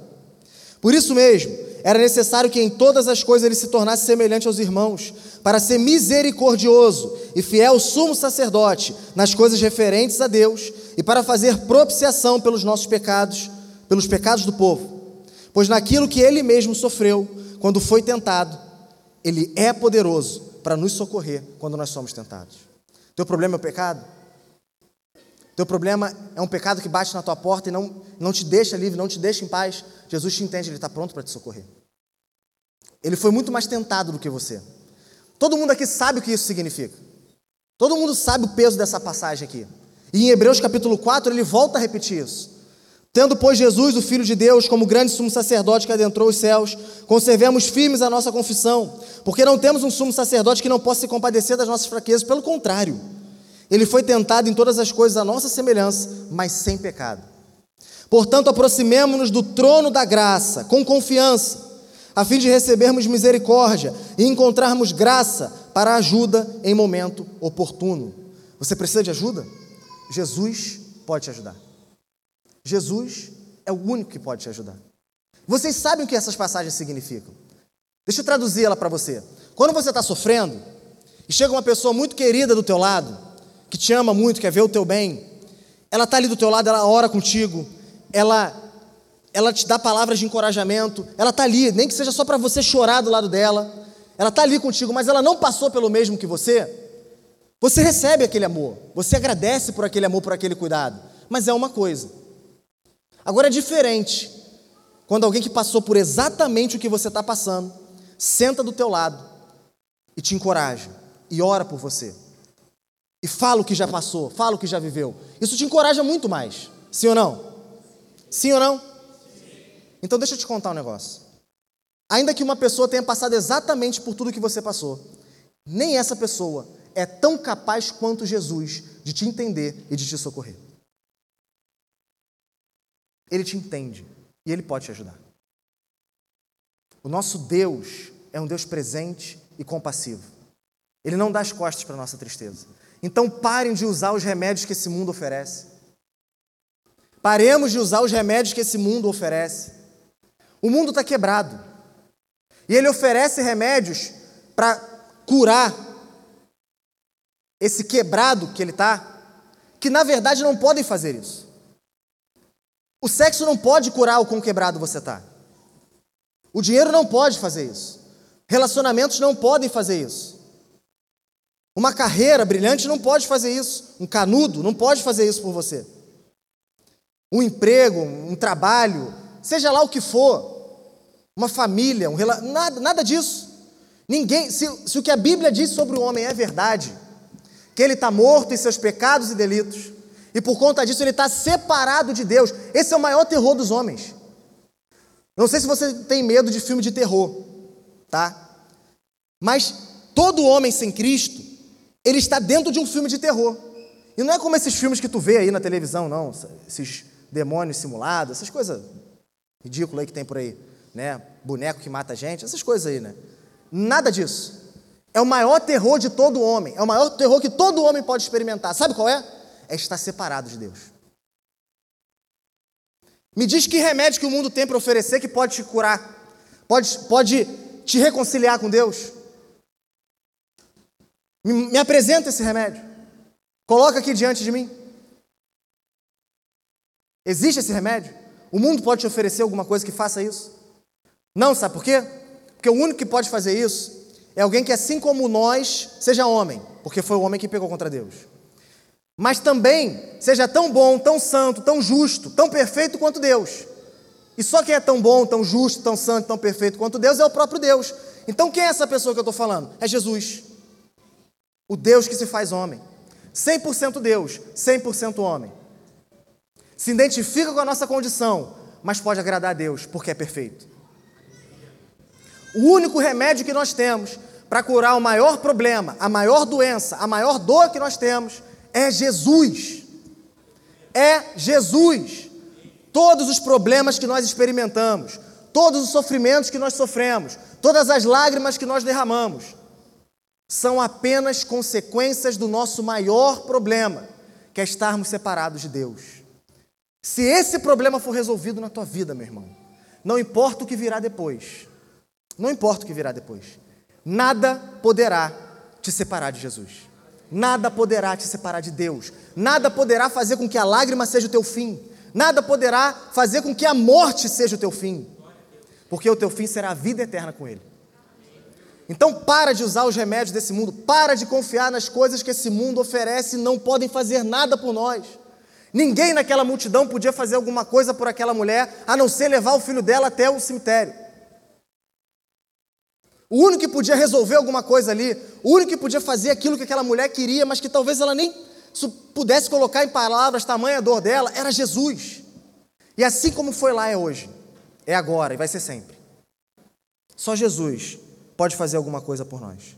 Por isso mesmo, era necessário que em todas as coisas ele se tornasse semelhante aos irmãos, para ser misericordioso e fiel sumo sacerdote nas coisas referentes a Deus e para fazer propiciação pelos nossos pecados, pelos pecados do povo. Pois naquilo que ele mesmo sofreu, quando foi tentado, ele é poderoso para nos socorrer quando nós somos tentados. Teu problema é o pecado? Teu problema é um pecado que bate na tua porta e não, não te deixa livre, não te deixa em paz. Jesus te entende, Ele está pronto para te socorrer. Ele foi muito mais tentado do que você. Todo mundo aqui sabe o que isso significa. Todo mundo sabe o peso dessa passagem aqui. E em Hebreus capítulo 4 ele volta a repetir isso. Tendo, pois, Jesus, o Filho de Deus, como grande sumo sacerdote que adentrou os céus, conservemos firmes a nossa confissão, porque não temos um sumo sacerdote que não possa se compadecer das nossas fraquezas, pelo contrário, ele foi tentado em todas as coisas à nossa semelhança, mas sem pecado. Portanto, aproximemo-nos do trono da graça, com confiança, a fim de recebermos misericórdia e encontrarmos graça para ajuda em momento oportuno. Você precisa de ajuda? Jesus pode te ajudar. Jesus é o único que pode te ajudar. Vocês sabem o que essas passagens significam? Deixa eu traduzir ela para você. Quando você está sofrendo e chega uma pessoa muito querida do teu lado, que te ama muito, quer ver o teu bem, ela está ali do teu lado, ela ora contigo, ela ela te dá palavras de encorajamento, ela está ali, nem que seja só para você chorar do lado dela, ela está ali contigo, mas ela não passou pelo mesmo que você, você recebe aquele amor, você agradece por aquele amor, por aquele cuidado, mas é uma coisa. Agora é diferente quando alguém que passou por exatamente o que você está passando, senta do teu lado e te encoraja e ora por você. E fala o que já passou, fala o que já viveu. Isso te encoraja muito mais. Sim ou não? Sim ou não? Então deixa eu te contar um negócio. Ainda que uma pessoa tenha passado exatamente por tudo que você passou, nem essa pessoa é tão capaz quanto Jesus de te entender e de te socorrer. Ele te entende e ele pode te ajudar. O nosso Deus é um Deus presente e compassivo. Ele não dá as costas para a nossa tristeza. Então parem de usar os remédios que esse mundo oferece. Paremos de usar os remédios que esse mundo oferece. O mundo está quebrado. E ele oferece remédios para curar esse quebrado que ele está, que na verdade não podem fazer isso. O sexo não pode curar o quão quebrado você está. O dinheiro não pode fazer isso. Relacionamentos não podem fazer isso. Uma carreira brilhante não pode fazer isso. Um canudo não pode fazer isso por você. Um emprego, um trabalho, seja lá o que for, uma família, um rela... nada, nada disso. Ninguém, se, se o que a Bíblia diz sobre o homem é verdade, que ele está morto em seus pecados e delitos, e por conta disso ele está separado de Deus. Esse é o maior terror dos homens. Não sei se você tem medo de filme de terror, tá? Mas todo homem sem Cristo, ele está dentro de um filme de terror. E não é como esses filmes que tu vê aí na televisão, não, esses demônios simulados, essas coisas ridículas aí que tem por aí né? Boneco que mata gente, essas coisas aí, né? Nada disso. É o maior terror de todo homem. É o maior terror que todo homem pode experimentar. Sabe qual é? É estar separado de Deus. Me diz que remédio que o mundo tem para oferecer que pode te curar, pode, pode te reconciliar com Deus. Me, me apresenta esse remédio. Coloca aqui diante de mim. Existe esse remédio? O mundo pode te oferecer alguma coisa que faça isso? Não, sabe por quê? Porque o único que pode fazer isso é alguém que, assim como nós, seja homem, porque foi o homem que pegou contra Deus. Mas também seja tão bom, tão santo, tão justo, tão perfeito quanto Deus. E só quem é tão bom, tão justo, tão santo, tão perfeito quanto Deus é o próprio Deus. Então quem é essa pessoa que eu estou falando? É Jesus. O Deus que se faz homem. 100% Deus, 100% homem. Se identifica com a nossa condição, mas pode agradar a Deus, porque é perfeito. O único remédio que nós temos para curar o maior problema, a maior doença, a maior dor que nós temos é Jesus. É Jesus. Todos os problemas que nós experimentamos, todos os sofrimentos que nós sofremos, todas as lágrimas que nós derramamos, são apenas consequências do nosso maior problema, que é estarmos separados de Deus. Se esse problema for resolvido na tua vida, meu irmão, não importa o que virá depois, não importa o que virá depois, nada poderá te separar de Jesus, nada poderá te separar de Deus, nada poderá fazer com que a lágrima seja o teu fim, nada poderá fazer com que a morte seja o teu fim, porque o teu fim será a vida eterna com Ele. Então para de usar os remédios desse mundo, para de confiar nas coisas que esse mundo oferece e não podem fazer nada por nós. Ninguém naquela multidão podia fazer alguma coisa por aquela mulher, a não ser levar o filho dela até o cemitério. O único que podia resolver alguma coisa ali, o único que podia fazer aquilo que aquela mulher queria, mas que talvez ela nem pudesse colocar em palavras tamanha dor dela, era Jesus. E assim como foi lá é hoje, é agora e vai ser sempre. Só Jesus pode fazer alguma coisa por nós.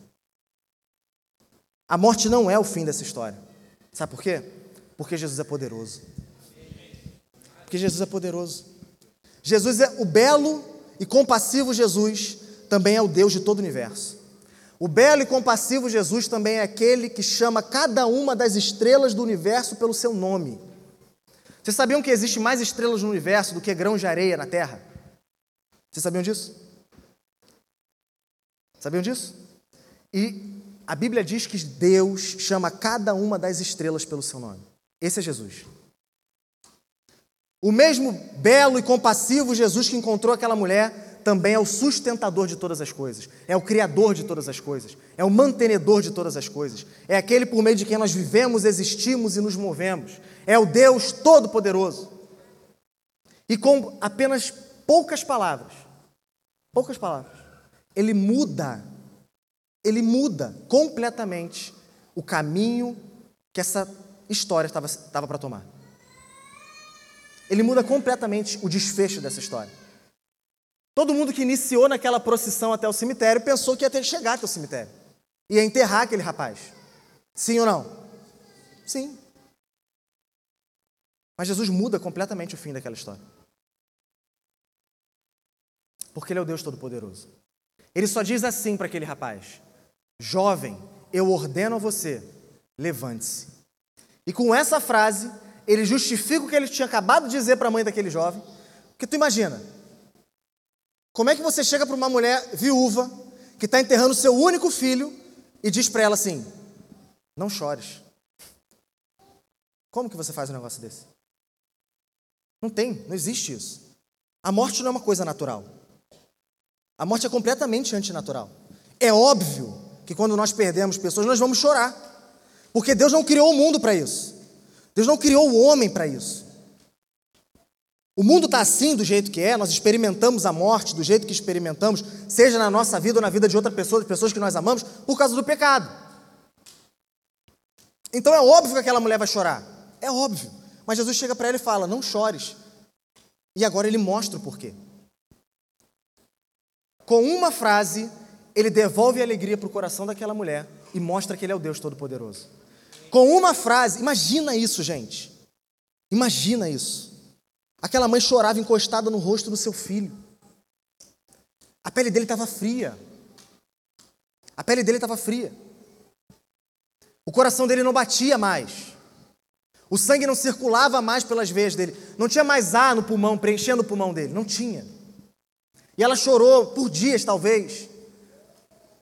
A morte não é o fim dessa história. Sabe por quê? Porque Jesus é poderoso. Porque Jesus é poderoso. Jesus é o belo e compassivo Jesus, também é o Deus de todo o universo. O belo e compassivo Jesus também é aquele que chama cada uma das estrelas do universo pelo seu nome. Vocês sabiam que existe mais estrelas no universo do que grãos de areia na Terra? Vocês sabiam disso? Sabiam disso? E a Bíblia diz que Deus chama cada uma das estrelas pelo seu nome. Esse é Jesus. O mesmo belo e compassivo Jesus que encontrou aquela mulher também é o sustentador de todas as coisas, é o criador de todas as coisas, é o mantenedor de todas as coisas, é aquele por meio de quem nós vivemos, existimos e nos movemos, é o Deus Todo-Poderoso. E com apenas poucas palavras, poucas palavras, ele muda, ele muda completamente o caminho que essa história estava para tomar. Ele muda completamente o desfecho dessa história. Todo mundo que iniciou naquela procissão até o cemitério pensou que ia ter que chegar até o cemitério. Ia enterrar aquele rapaz. Sim ou não? Sim. Mas Jesus muda completamente o fim daquela história. Porque Ele é o Deus Todo-Poderoso. Ele só diz assim para aquele rapaz: Jovem, eu ordeno a você, levante-se. E com essa frase, ele justifica o que ele tinha acabado de dizer para a mãe daquele jovem. Porque tu imagina, como é que você chega para uma mulher viúva que está enterrando seu único filho e diz para ela assim: Não chores. Como que você faz um negócio desse? Não tem, não existe isso. A morte não é uma coisa natural. A morte é completamente antinatural. É óbvio que quando nós perdemos pessoas, nós vamos chorar. Porque Deus não criou o mundo para isso. Deus não criou o homem para isso. O mundo está assim do jeito que é, nós experimentamos a morte do jeito que experimentamos, seja na nossa vida ou na vida de outra pessoa, de pessoas que nós amamos, por causa do pecado. Então é óbvio que aquela mulher vai chorar. É óbvio. Mas Jesus chega para ela e fala: Não chores. E agora ele mostra o porquê. Com uma frase, ele devolve a alegria para o coração daquela mulher e mostra que ele é o Deus Todo-Poderoso. Com uma frase, imagina isso, gente. Imagina isso. Aquela mãe chorava encostada no rosto do seu filho. A pele dele estava fria. A pele dele estava fria. O coração dele não batia mais. O sangue não circulava mais pelas veias dele. Não tinha mais ar no pulmão, preenchendo o pulmão dele. Não tinha. E ela chorou por dias, talvez,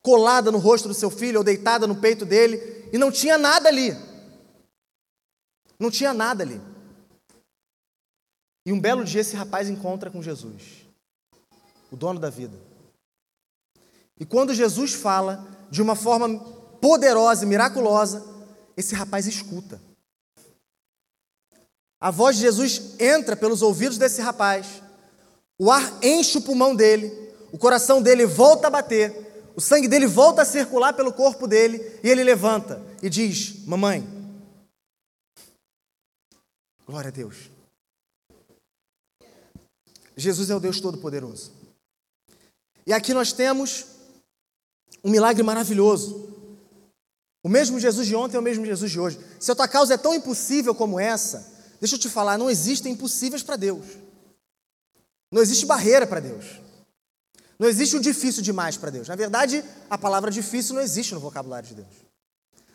colada no rosto do seu filho ou deitada no peito dele, e não tinha nada ali. Não tinha nada ali. E um belo dia esse rapaz encontra com Jesus, o dono da vida. E quando Jesus fala de uma forma poderosa e miraculosa, esse rapaz escuta. A voz de Jesus entra pelos ouvidos desse rapaz, o ar enche o pulmão dele, o coração dele volta a bater, o sangue dele volta a circular pelo corpo dele e ele levanta e diz: Mamãe, glória a Deus. Jesus é o Deus Todo-Poderoso. E aqui nós temos um milagre maravilhoso. O mesmo Jesus de ontem é o mesmo Jesus de hoje. Se a tua causa é tão impossível como essa, deixa eu te falar, não existem impossíveis para Deus. Não existe barreira para Deus. Não existe o difícil demais para Deus. Na verdade, a palavra difícil não existe no vocabulário de Deus.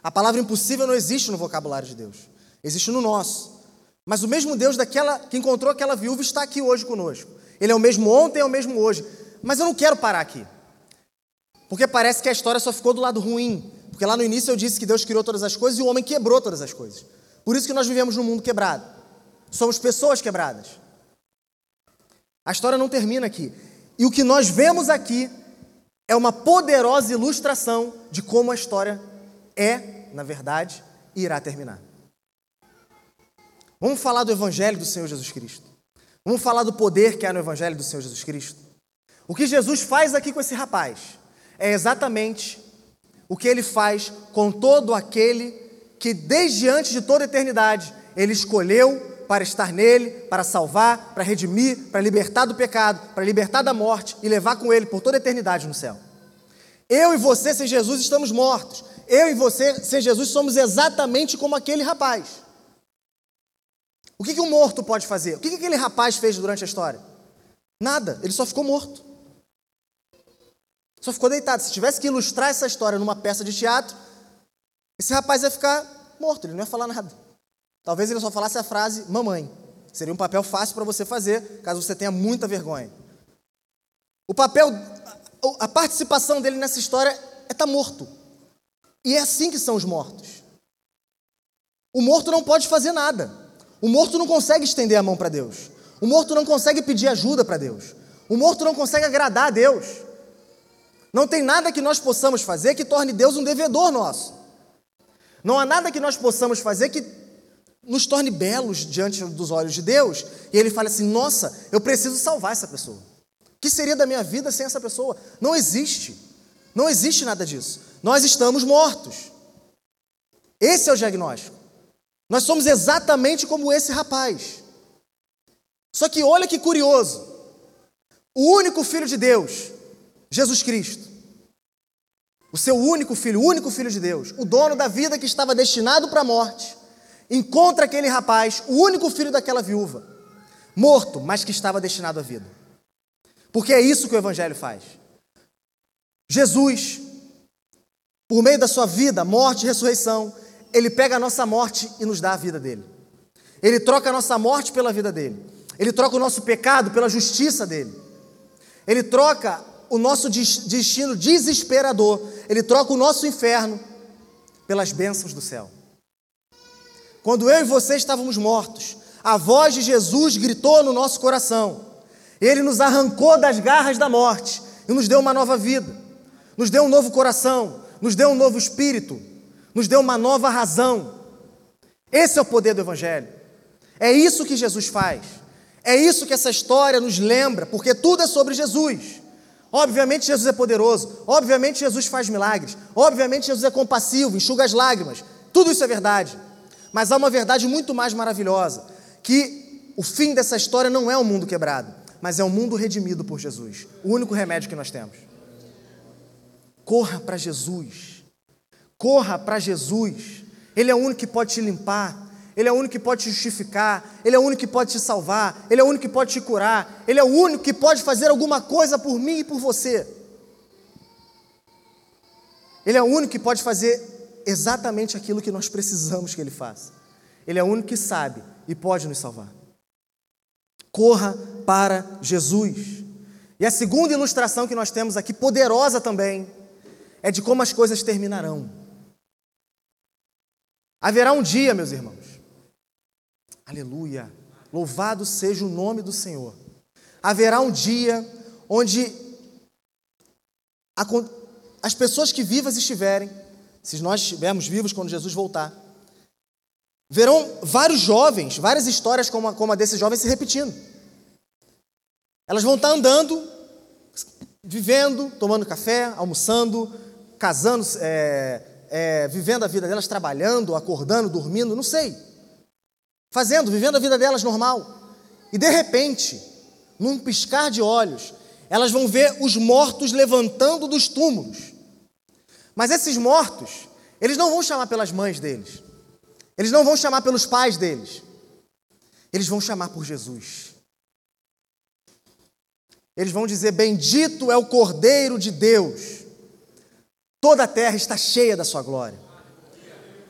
A palavra impossível não existe no vocabulário de Deus. Existe no nosso. Mas o mesmo Deus daquela que encontrou aquela viúva está aqui hoje conosco. Ele é o mesmo ontem, é o mesmo hoje. Mas eu não quero parar aqui. Porque parece que a história só ficou do lado ruim. Porque lá no início eu disse que Deus criou todas as coisas e o homem quebrou todas as coisas. Por isso que nós vivemos num mundo quebrado. Somos pessoas quebradas. A história não termina aqui. E o que nós vemos aqui é uma poderosa ilustração de como a história é, na verdade, e irá terminar. Vamos falar do Evangelho do Senhor Jesus Cristo. Vamos falar do poder que há no Evangelho do Senhor Jesus Cristo. O que Jesus faz aqui com esse rapaz é exatamente o que ele faz com todo aquele que, desde antes de toda a eternidade, ele escolheu para estar nele, para salvar, para redimir, para libertar do pecado, para libertar da morte e levar com ele por toda a eternidade no céu. Eu e você, sem Jesus, estamos mortos. Eu e você, sem Jesus, somos exatamente como aquele rapaz. O que, que um morto pode fazer? O que, que aquele rapaz fez durante a história? Nada, ele só ficou morto. Só ficou deitado. Se tivesse que ilustrar essa história numa peça de teatro, esse rapaz ia ficar morto, ele não ia falar nada. Talvez ele só falasse a frase mamãe. Seria um papel fácil para você fazer, caso você tenha muita vergonha. O papel, a participação dele nessa história é estar tá morto. E é assim que são os mortos. O morto não pode fazer nada. O morto não consegue estender a mão para Deus. O morto não consegue pedir ajuda para Deus. O morto não consegue agradar a Deus. Não tem nada que nós possamos fazer que torne Deus um devedor nosso. Não há nada que nós possamos fazer que nos torne belos diante dos olhos de Deus. E ele fala assim: Nossa, eu preciso salvar essa pessoa. O que seria da minha vida sem essa pessoa? Não existe. Não existe nada disso. Nós estamos mortos. Esse é o diagnóstico. Nós somos exatamente como esse rapaz. Só que olha que curioso. O único filho de Deus, Jesus Cristo, o seu único filho, o único filho de Deus, o dono da vida que estava destinado para a morte, encontra aquele rapaz, o único filho daquela viúva, morto, mas que estava destinado à vida. Porque é isso que o Evangelho faz. Jesus, por meio da sua vida, morte e ressurreição, ele pega a nossa morte e nos dá a vida dele. Ele troca a nossa morte pela vida dele. Ele troca o nosso pecado pela justiça dele. Ele troca o nosso destino desesperador. Ele troca o nosso inferno pelas bênçãos do céu. Quando eu e você estávamos mortos, a voz de Jesus gritou no nosso coração. Ele nos arrancou das garras da morte e nos deu uma nova vida, nos deu um novo coração, nos deu um novo espírito, nos deu uma nova razão. Esse é o poder do Evangelho. É isso que Jesus faz. É isso que essa história nos lembra, porque tudo é sobre Jesus. Obviamente Jesus é poderoso, obviamente Jesus faz milagres, obviamente Jesus é compassivo, enxuga as lágrimas. Tudo isso é verdade. Mas há uma verdade muito mais maravilhosa, que o fim dessa história não é o um mundo quebrado, mas é um mundo redimido por Jesus. O único remédio que nós temos. Corra para Jesus. Corra para Jesus. Ele é o único que pode te limpar. Ele é o único que pode te justificar, Ele é o único que pode te salvar, Ele é o único que pode te curar, Ele é o único que pode fazer alguma coisa por mim e por você. Ele é o único que pode fazer exatamente aquilo que nós precisamos que Ele faça. Ele é o único que sabe e pode nos salvar. Corra para Jesus. E a segunda ilustração que nós temos aqui, poderosa também, é de como as coisas terminarão. Haverá um dia, meus irmãos. Aleluia. Louvado seja o nome do Senhor. Haverá um dia onde as pessoas que vivas estiverem, se nós estivermos vivos quando Jesus voltar, verão vários jovens, várias histórias como a, como a desses jovens se repetindo. Elas vão estar andando, vivendo, tomando café, almoçando, casando, é, é, vivendo a vida delas, trabalhando, acordando, dormindo, não sei. Fazendo, vivendo a vida delas normal. E de repente, num piscar de olhos, elas vão ver os mortos levantando dos túmulos. Mas esses mortos, eles não vão chamar pelas mães deles. Eles não vão chamar pelos pais deles. Eles vão chamar por Jesus. Eles vão dizer: Bendito é o Cordeiro de Deus. Toda a terra está cheia da sua glória.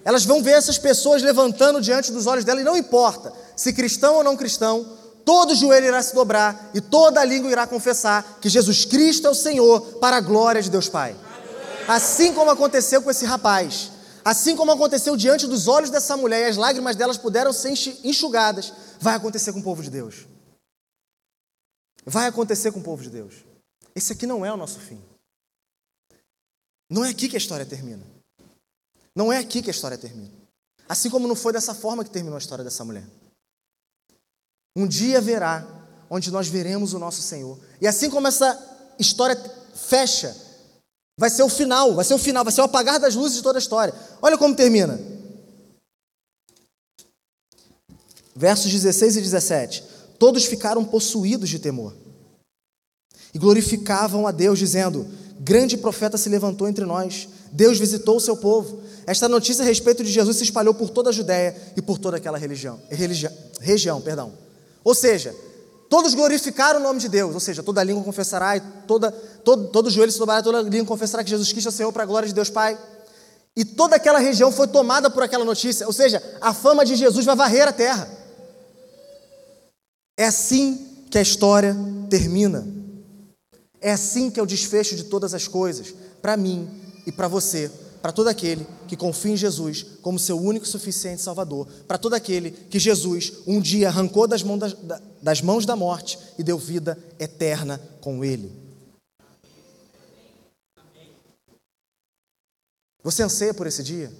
Elas vão ver essas pessoas levantando diante dos olhos dela, e não importa se cristão ou não cristão, todo joelho irá se dobrar e toda língua irá confessar que Jesus Cristo é o Senhor para a glória de Deus Pai. Assim como aconteceu com esse rapaz, assim como aconteceu diante dos olhos dessa mulher e as lágrimas delas puderam ser enxugadas, vai acontecer com o povo de Deus. Vai acontecer com o povo de Deus. Esse aqui não é o nosso fim. Não é aqui que a história termina. Não é aqui que a história termina. Assim como não foi dessa forma que terminou a história dessa mulher. Um dia verá onde nós veremos o nosso Senhor. E assim como essa história fecha, vai ser o final, vai ser o final, vai ser o apagar das luzes de toda a história. Olha como termina. Versos 16 e 17. Todos ficaram possuídos de temor e glorificavam a Deus, dizendo: Grande profeta se levantou entre nós, Deus visitou o seu povo. Esta notícia a respeito de Jesus se espalhou por toda a Judéia e por toda aquela religião, religião, região. Perdão. Ou seja, todos glorificaram o nome de Deus, ou seja, toda língua confessará e toda, todo, todo joelho se dobrará, toda língua confessará que Jesus Cristo é Senhor para a glória de Deus Pai. E toda aquela região foi tomada por aquela notícia, ou seja, a fama de Jesus vai varrer a terra. É assim que a história termina. É assim que é o desfecho de todas as coisas, para mim e para você para todo aquele que confia em Jesus como seu único e suficiente Salvador, para todo aquele que Jesus um dia arrancou das mãos da, das mãos da morte e deu vida eterna com Ele. Você anseia por esse dia?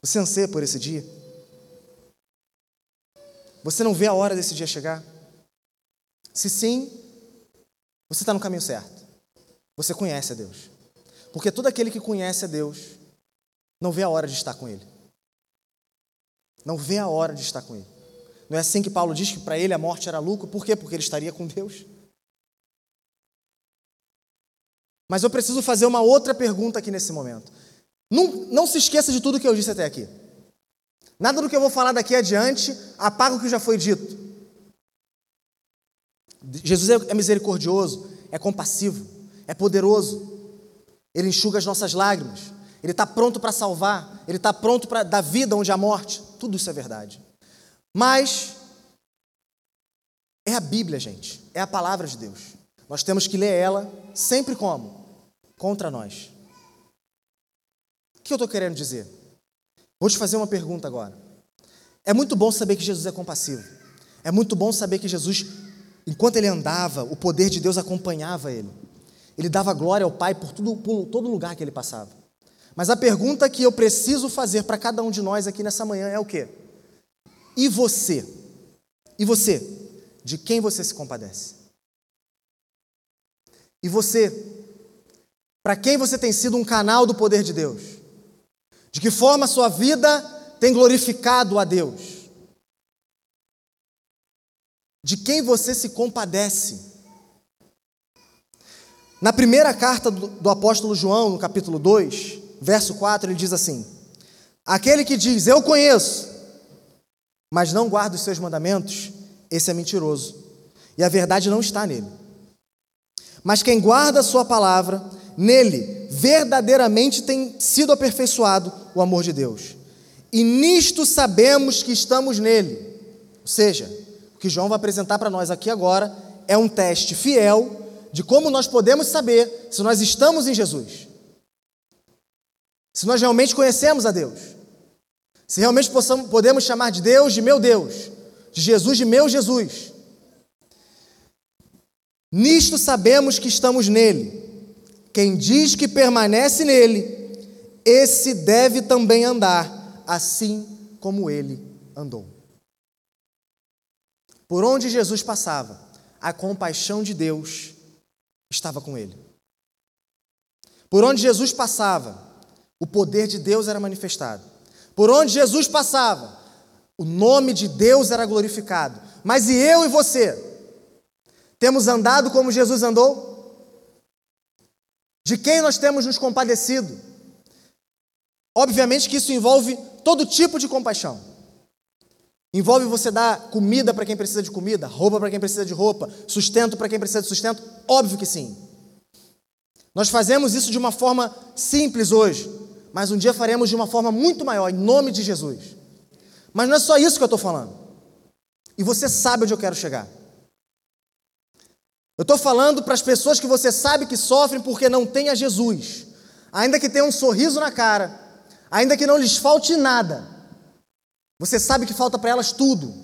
Você anseia por esse dia? Você não vê a hora desse dia chegar? Se sim, você está no caminho certo. Você conhece a Deus. Porque todo aquele que conhece a Deus não vê a hora de estar com Ele. Não vê a hora de estar com Ele. Não é assim que Paulo diz que para ele a morte era lucro? Por quê? Porque ele estaria com Deus. Mas eu preciso fazer uma outra pergunta aqui nesse momento. Não, não se esqueça de tudo que eu disse até aqui. Nada do que eu vou falar daqui adiante apaga o que já foi dito. Jesus é misericordioso, é compassivo, é poderoso, ele enxuga as nossas lágrimas. Ele está pronto para salvar. Ele está pronto para dar vida onde há morte. Tudo isso é verdade. Mas é a Bíblia, gente. É a palavra de Deus. Nós temos que ler ela sempre como? Contra nós. O que eu estou querendo dizer? Vou te fazer uma pergunta agora. É muito bom saber que Jesus é compassivo. É muito bom saber que Jesus, enquanto ele andava, o poder de Deus acompanhava ele. Ele dava glória ao Pai por, tudo, por todo lugar que ele passava. Mas a pergunta que eu preciso fazer para cada um de nós aqui nessa manhã é o quê? E você? E você? De quem você se compadece? E você? Para quem você tem sido um canal do poder de Deus? De que forma a sua vida tem glorificado a Deus? De quem você se compadece? Na primeira carta do, apóstolo João, no capítulo 2, verso 4, ele diz assim: Aquele que diz, Eu conheço, mas não guarda os seus mandamentos, esse é mentiroso, e a verdade não está nele. Mas quem guarda a sua palavra, nele verdadeiramente tem sido aperfeiçoado o amor de Deus. E nisto sabemos que estamos nele. Ou seja, o que João vai apresentar para nós aqui agora é um teste fiel de como nós podemos saber se nós estamos em Jesus. Se nós realmente conhecemos a Deus. Se realmente possamos, podemos chamar de Deus de meu Deus, de Jesus, de meu Jesus. Nisto sabemos que estamos nele. Quem diz que permanece nele, esse deve também andar, assim como ele andou. Por onde Jesus passava, a compaixão de Deus estava com ele. Por onde Jesus passava, o poder de Deus era manifestado. Por onde Jesus passava, o nome de Deus era glorificado. Mas e eu e você? Temos andado como Jesus andou? De quem nós temos nos compadecido? Obviamente que isso envolve todo tipo de compaixão. Envolve você dar comida para quem precisa de comida, roupa para quem precisa de roupa, sustento para quem precisa de sustento? Óbvio que sim. Nós fazemos isso de uma forma simples hoje, mas um dia faremos de uma forma muito maior, em nome de Jesus. Mas não é só isso que eu estou falando. E você sabe onde eu quero chegar. Eu estou falando para as pessoas que você sabe que sofrem porque não têm a Jesus, ainda que tenham um sorriso na cara, ainda que não lhes falte nada, você sabe que falta para elas tudo.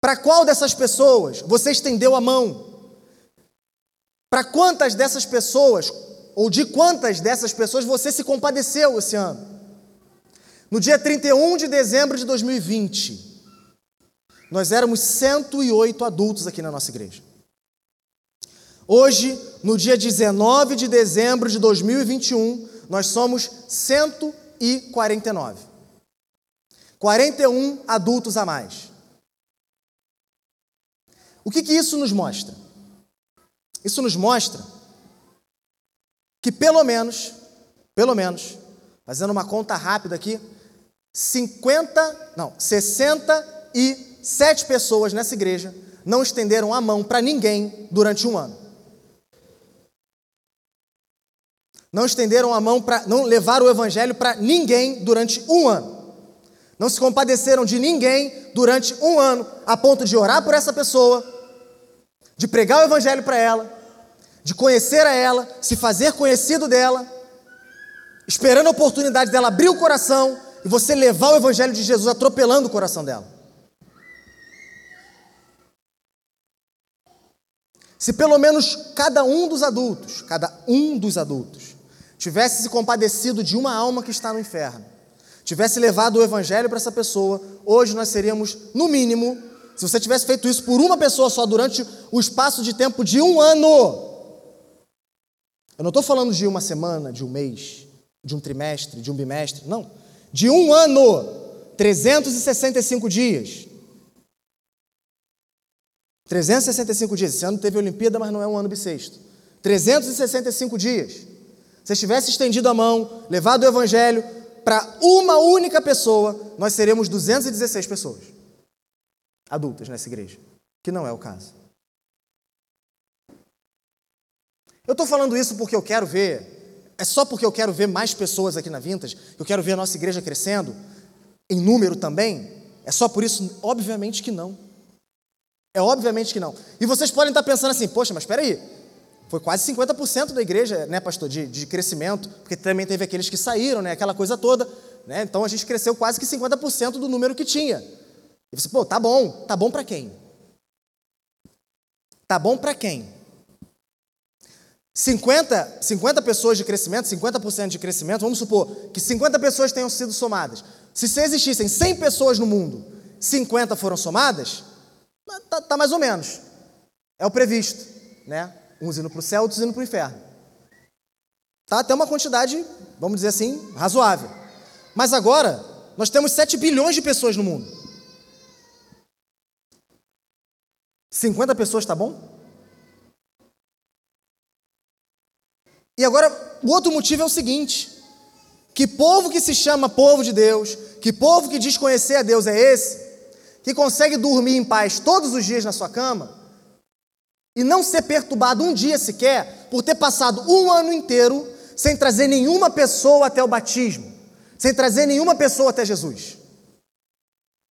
Para qual dessas pessoas você estendeu a mão? Para quantas dessas pessoas, ou de quantas dessas pessoas você se compadeceu esse ano? No dia 31 de dezembro de 2020, nós éramos 108 adultos aqui na nossa igreja. Hoje, no dia 19 de dezembro de 2021, nós somos 149. 41 adultos a mais. O que, que isso nos mostra? Isso nos mostra que pelo menos, pelo menos, fazendo uma conta rápida aqui, 50, não, 67 pessoas nessa igreja não estenderam a mão para ninguém durante um ano. Não estenderam a mão para, não levaram o evangelho para ninguém durante um ano. Não se compadeceram de ninguém durante um ano, a ponto de orar por essa pessoa, de pregar o evangelho para ela, de conhecer a ela, se fazer conhecido dela, esperando a oportunidade dela abrir o coração e você levar o evangelho de Jesus atropelando o coração dela. Se pelo menos cada um dos adultos, cada um dos adultos, tivesse se compadecido de uma alma que está no inferno, tivesse levado o evangelho para essa pessoa, hoje nós seríamos, no mínimo, se você tivesse feito isso por uma pessoa só durante o espaço de tempo de um ano, eu não estou falando de uma semana, de um mês, de um trimestre, de um bimestre, não. De um ano, 365 dias. 365 dias. Esse ano teve Olimpíada, mas não é um ano bissexto. 365 dias. Se tivesse estendido a mão, levado o evangelho para uma única pessoa, nós seremos 216 pessoas adultas nessa igreja, que não é o caso. Eu estou falando isso porque eu quero ver, é só porque eu quero ver mais pessoas aqui na Vintas, eu quero ver a nossa igreja crescendo, em número também? É só por isso? Obviamente que não. É obviamente que não. E vocês podem estar pensando assim, poxa, mas espera aí, foi quase 50% da igreja, né, pastor, de, de crescimento, porque também teve aqueles que saíram, né, aquela coisa toda, né, então a gente cresceu quase que 50% do número que tinha. E você, pô, tá bom, tá bom para quem? Tá bom para quem? 50, 50 pessoas de crescimento, 50% de crescimento, vamos supor que 50 pessoas tenham sido somadas. Se, se existissem 100 pessoas no mundo, 50 foram somadas, tá, tá mais ou menos. É o previsto, né? Uns indo para o céu, outros indo para o inferno. Tá até uma quantidade, vamos dizer assim, razoável. Mas agora, nós temos 7 bilhões de pessoas no mundo. 50 pessoas está bom? E agora, o outro motivo é o seguinte: que povo que se chama povo de Deus, que povo que diz conhecer a Deus é esse, que consegue dormir em paz todos os dias na sua cama e não ser perturbado um dia sequer por ter passado um ano inteiro sem trazer nenhuma pessoa até o batismo, sem trazer nenhuma pessoa até Jesus.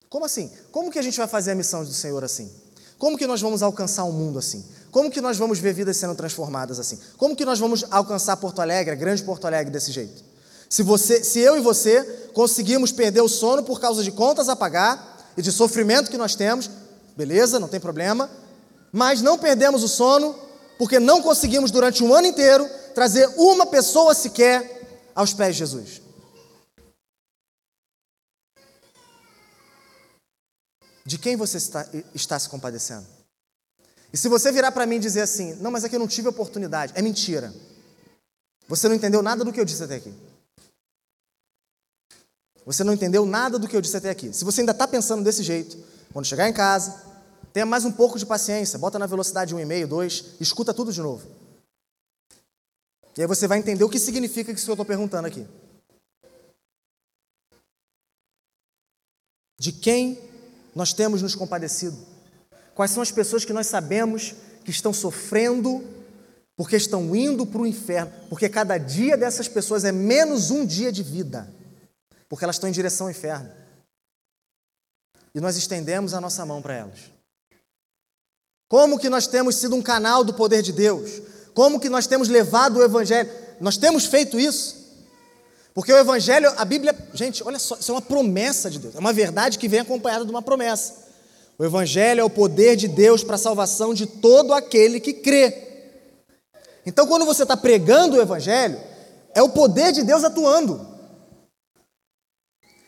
Como assim? Como que a gente vai fazer a missão do Senhor assim? Como que nós vamos alcançar o um mundo assim? Como que nós vamos ver vidas sendo transformadas assim? Como que nós vamos alcançar Porto Alegre, a grande Porto Alegre desse jeito? Se você, se eu e você conseguimos perder o sono por causa de contas a pagar e de sofrimento que nós temos, beleza, não tem problema, mas não perdemos o sono porque não conseguimos durante um ano inteiro trazer uma pessoa sequer aos pés de Jesus. De quem você está, está se compadecendo? E se você virar para mim e dizer assim, não, mas é que eu não tive oportunidade, é mentira. Você não entendeu nada do que eu disse até aqui. Você não entendeu nada do que eu disse até aqui. Se você ainda está pensando desse jeito, quando chegar em casa, tenha mais um pouco de paciência, bota na velocidade 1,5, 2, escuta tudo de novo. E aí você vai entender o que significa isso que eu estou perguntando aqui. De quem nós temos nos compadecido? Quais são as pessoas que nós sabemos que estão sofrendo porque estão indo para o inferno? Porque cada dia dessas pessoas é menos um dia de vida, porque elas estão em direção ao inferno. E nós estendemos a nossa mão para elas. Como que nós temos sido um canal do poder de Deus? Como que nós temos levado o Evangelho? Nós temos feito isso. Porque o Evangelho, a Bíblia, gente, olha só, isso é uma promessa de Deus, é uma verdade que vem acompanhada de uma promessa. O Evangelho é o poder de Deus para a salvação de todo aquele que crê. Então, quando você está pregando o Evangelho, é o poder de Deus atuando.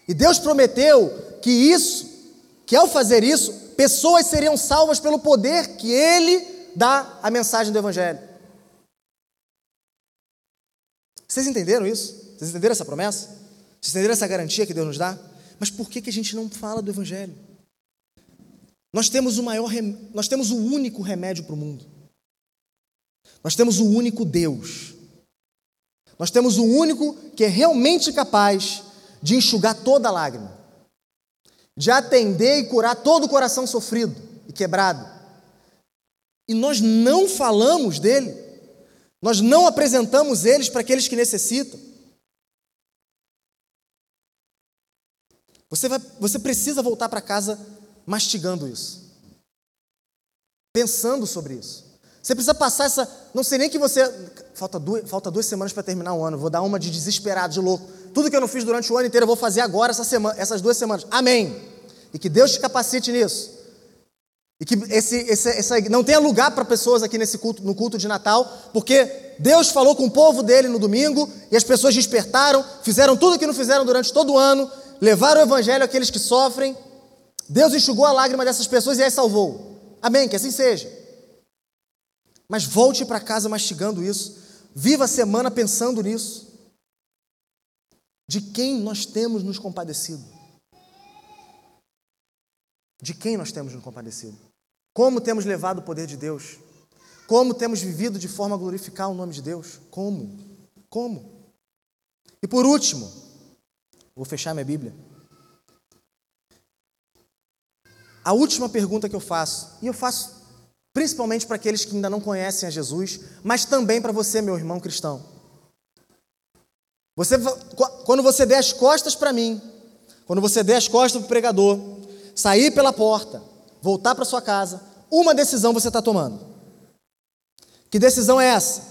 E Deus prometeu que isso, que ao fazer isso, pessoas seriam salvas pelo poder que Ele dá à mensagem do Evangelho. Vocês entenderam isso? Vocês entenderam essa promessa? Vocês entenderam essa garantia que Deus nos dá? Mas por que, que a gente não fala do Evangelho? Nós temos o maior, nós temos o único remédio para o mundo. Nós temos o único Deus. Nós temos o único que é realmente capaz de enxugar toda lágrima, de atender e curar todo o coração sofrido e quebrado. E nós não falamos dele, nós não apresentamos eles para aqueles que necessitam. Você, vai, você precisa voltar para casa mastigando isso, pensando sobre isso. Você precisa passar essa. Não sei nem que você. Falta duas, falta duas semanas para terminar o ano. Vou dar uma de desesperado, de louco. Tudo que eu não fiz durante o ano inteiro, eu vou fazer agora, essa semana, essas duas semanas. Amém. E que Deus te capacite nisso. E que esse, esse, esse não tenha lugar para pessoas aqui nesse culto, no culto de Natal, porque Deus falou com o povo dele no domingo e as pessoas despertaram, fizeram tudo o que não fizeram durante todo o ano, levaram o evangelho àqueles que sofrem. Deus enxugou a lágrima dessas pessoas e as salvou. Amém, que assim seja. Mas volte para casa mastigando isso. Viva a semana pensando nisso. De quem nós temos nos compadecido? De quem nós temos nos compadecido? Como temos levado o poder de Deus? Como temos vivido de forma a glorificar o nome de Deus? Como? Como? E por último, vou fechar minha Bíblia. A última pergunta que eu faço, e eu faço principalmente para aqueles que ainda não conhecem a Jesus, mas também para você, meu irmão cristão. Você, quando você der as costas para mim, quando você der as costas para o pregador, sair pela porta, voltar para sua casa, uma decisão você está tomando. Que decisão é essa?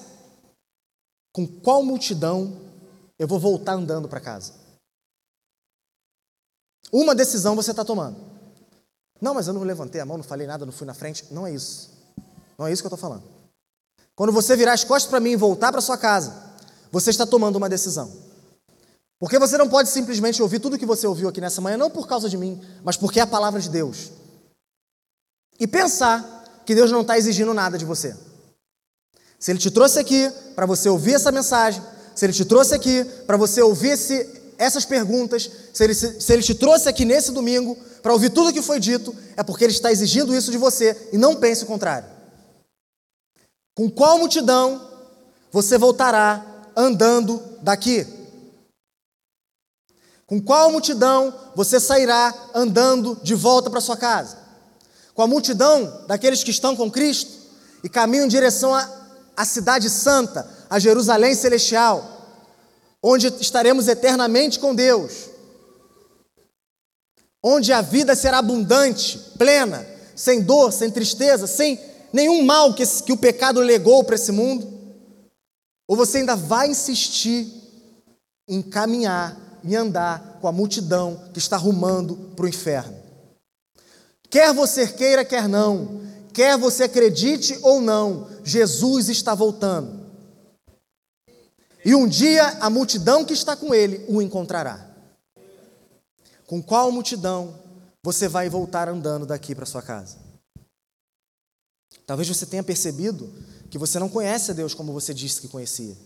Com qual multidão eu vou voltar andando para casa? Uma decisão você está tomando. Não, mas eu não levantei a mão, não falei nada, não fui na frente. Não é isso. Não é isso que eu estou falando. Quando você virar as costas para mim e voltar para sua casa, você está tomando uma decisão. Porque você não pode simplesmente ouvir tudo que você ouviu aqui nessa manhã, não por causa de mim, mas porque é a palavra de Deus. E pensar que Deus não está exigindo nada de você. Se Ele te trouxe aqui para você ouvir essa mensagem, se Ele te trouxe aqui para você ouvir esse, essas perguntas, se ele, se ele te trouxe aqui nesse domingo para ouvir tudo que foi dito, é porque Ele está exigindo isso de você e não pense o contrário. Com qual multidão você voltará andando daqui? Com qual multidão você sairá andando de volta para sua casa? Com a multidão daqueles que estão com Cristo e caminham em direção à cidade santa, a Jerusalém celestial, onde estaremos eternamente com Deus, onde a vida será abundante, plena, sem dor, sem tristeza, sem nenhum mal que, que o pecado legou para esse mundo? Ou você ainda vai insistir em caminhar e andar com a multidão que está rumando para o inferno? Quer você queira, quer não, quer você acredite ou não, Jesus está voltando. E um dia a multidão que está com ele o encontrará. Com qual multidão você vai voltar andando daqui para sua casa? Talvez você tenha percebido que você não conhece a Deus como você disse que conhecia.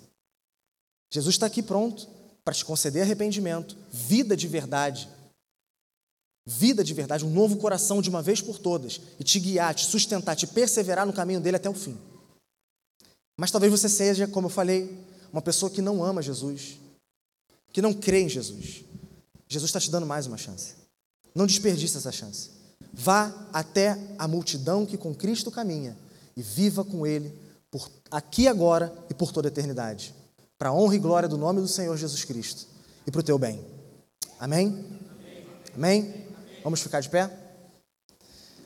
Jesus está aqui pronto para te conceder arrependimento, vida de verdade. Vida de verdade, um novo coração de uma vez por todas, e te guiar, te sustentar, te perseverar no caminho dele até o fim. Mas talvez você seja, como eu falei, uma pessoa que não ama Jesus, que não crê em Jesus. Jesus está te dando mais uma chance. Não desperdice essa chance. Vá até a multidão que com Cristo caminha e viva com Ele por aqui agora e por toda a eternidade, para a honra e glória do nome do Senhor Jesus Cristo e para o teu bem. Amém? Amém? Vamos ficar de pé?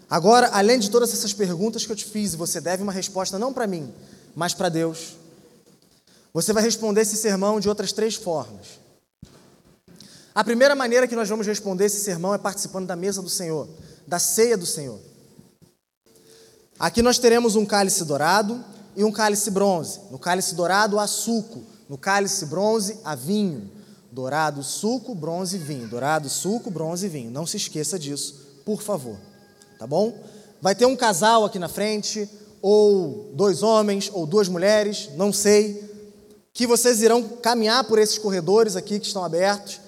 Agora, além de todas essas perguntas que eu te fiz, você deve uma resposta não para mim, mas para Deus. Você vai responder esse sermão de outras três formas. A primeira maneira que nós vamos responder esse sermão é participando da mesa do Senhor, da ceia do Senhor. Aqui nós teremos um cálice dourado e um cálice bronze. No cálice dourado há suco, no cálice bronze há vinho. Dourado, suco, bronze, vinho. Dourado, suco, bronze, vinho. Não se esqueça disso, por favor. Tá bom? Vai ter um casal aqui na frente, ou dois homens, ou duas mulheres, não sei, que vocês irão caminhar por esses corredores aqui que estão abertos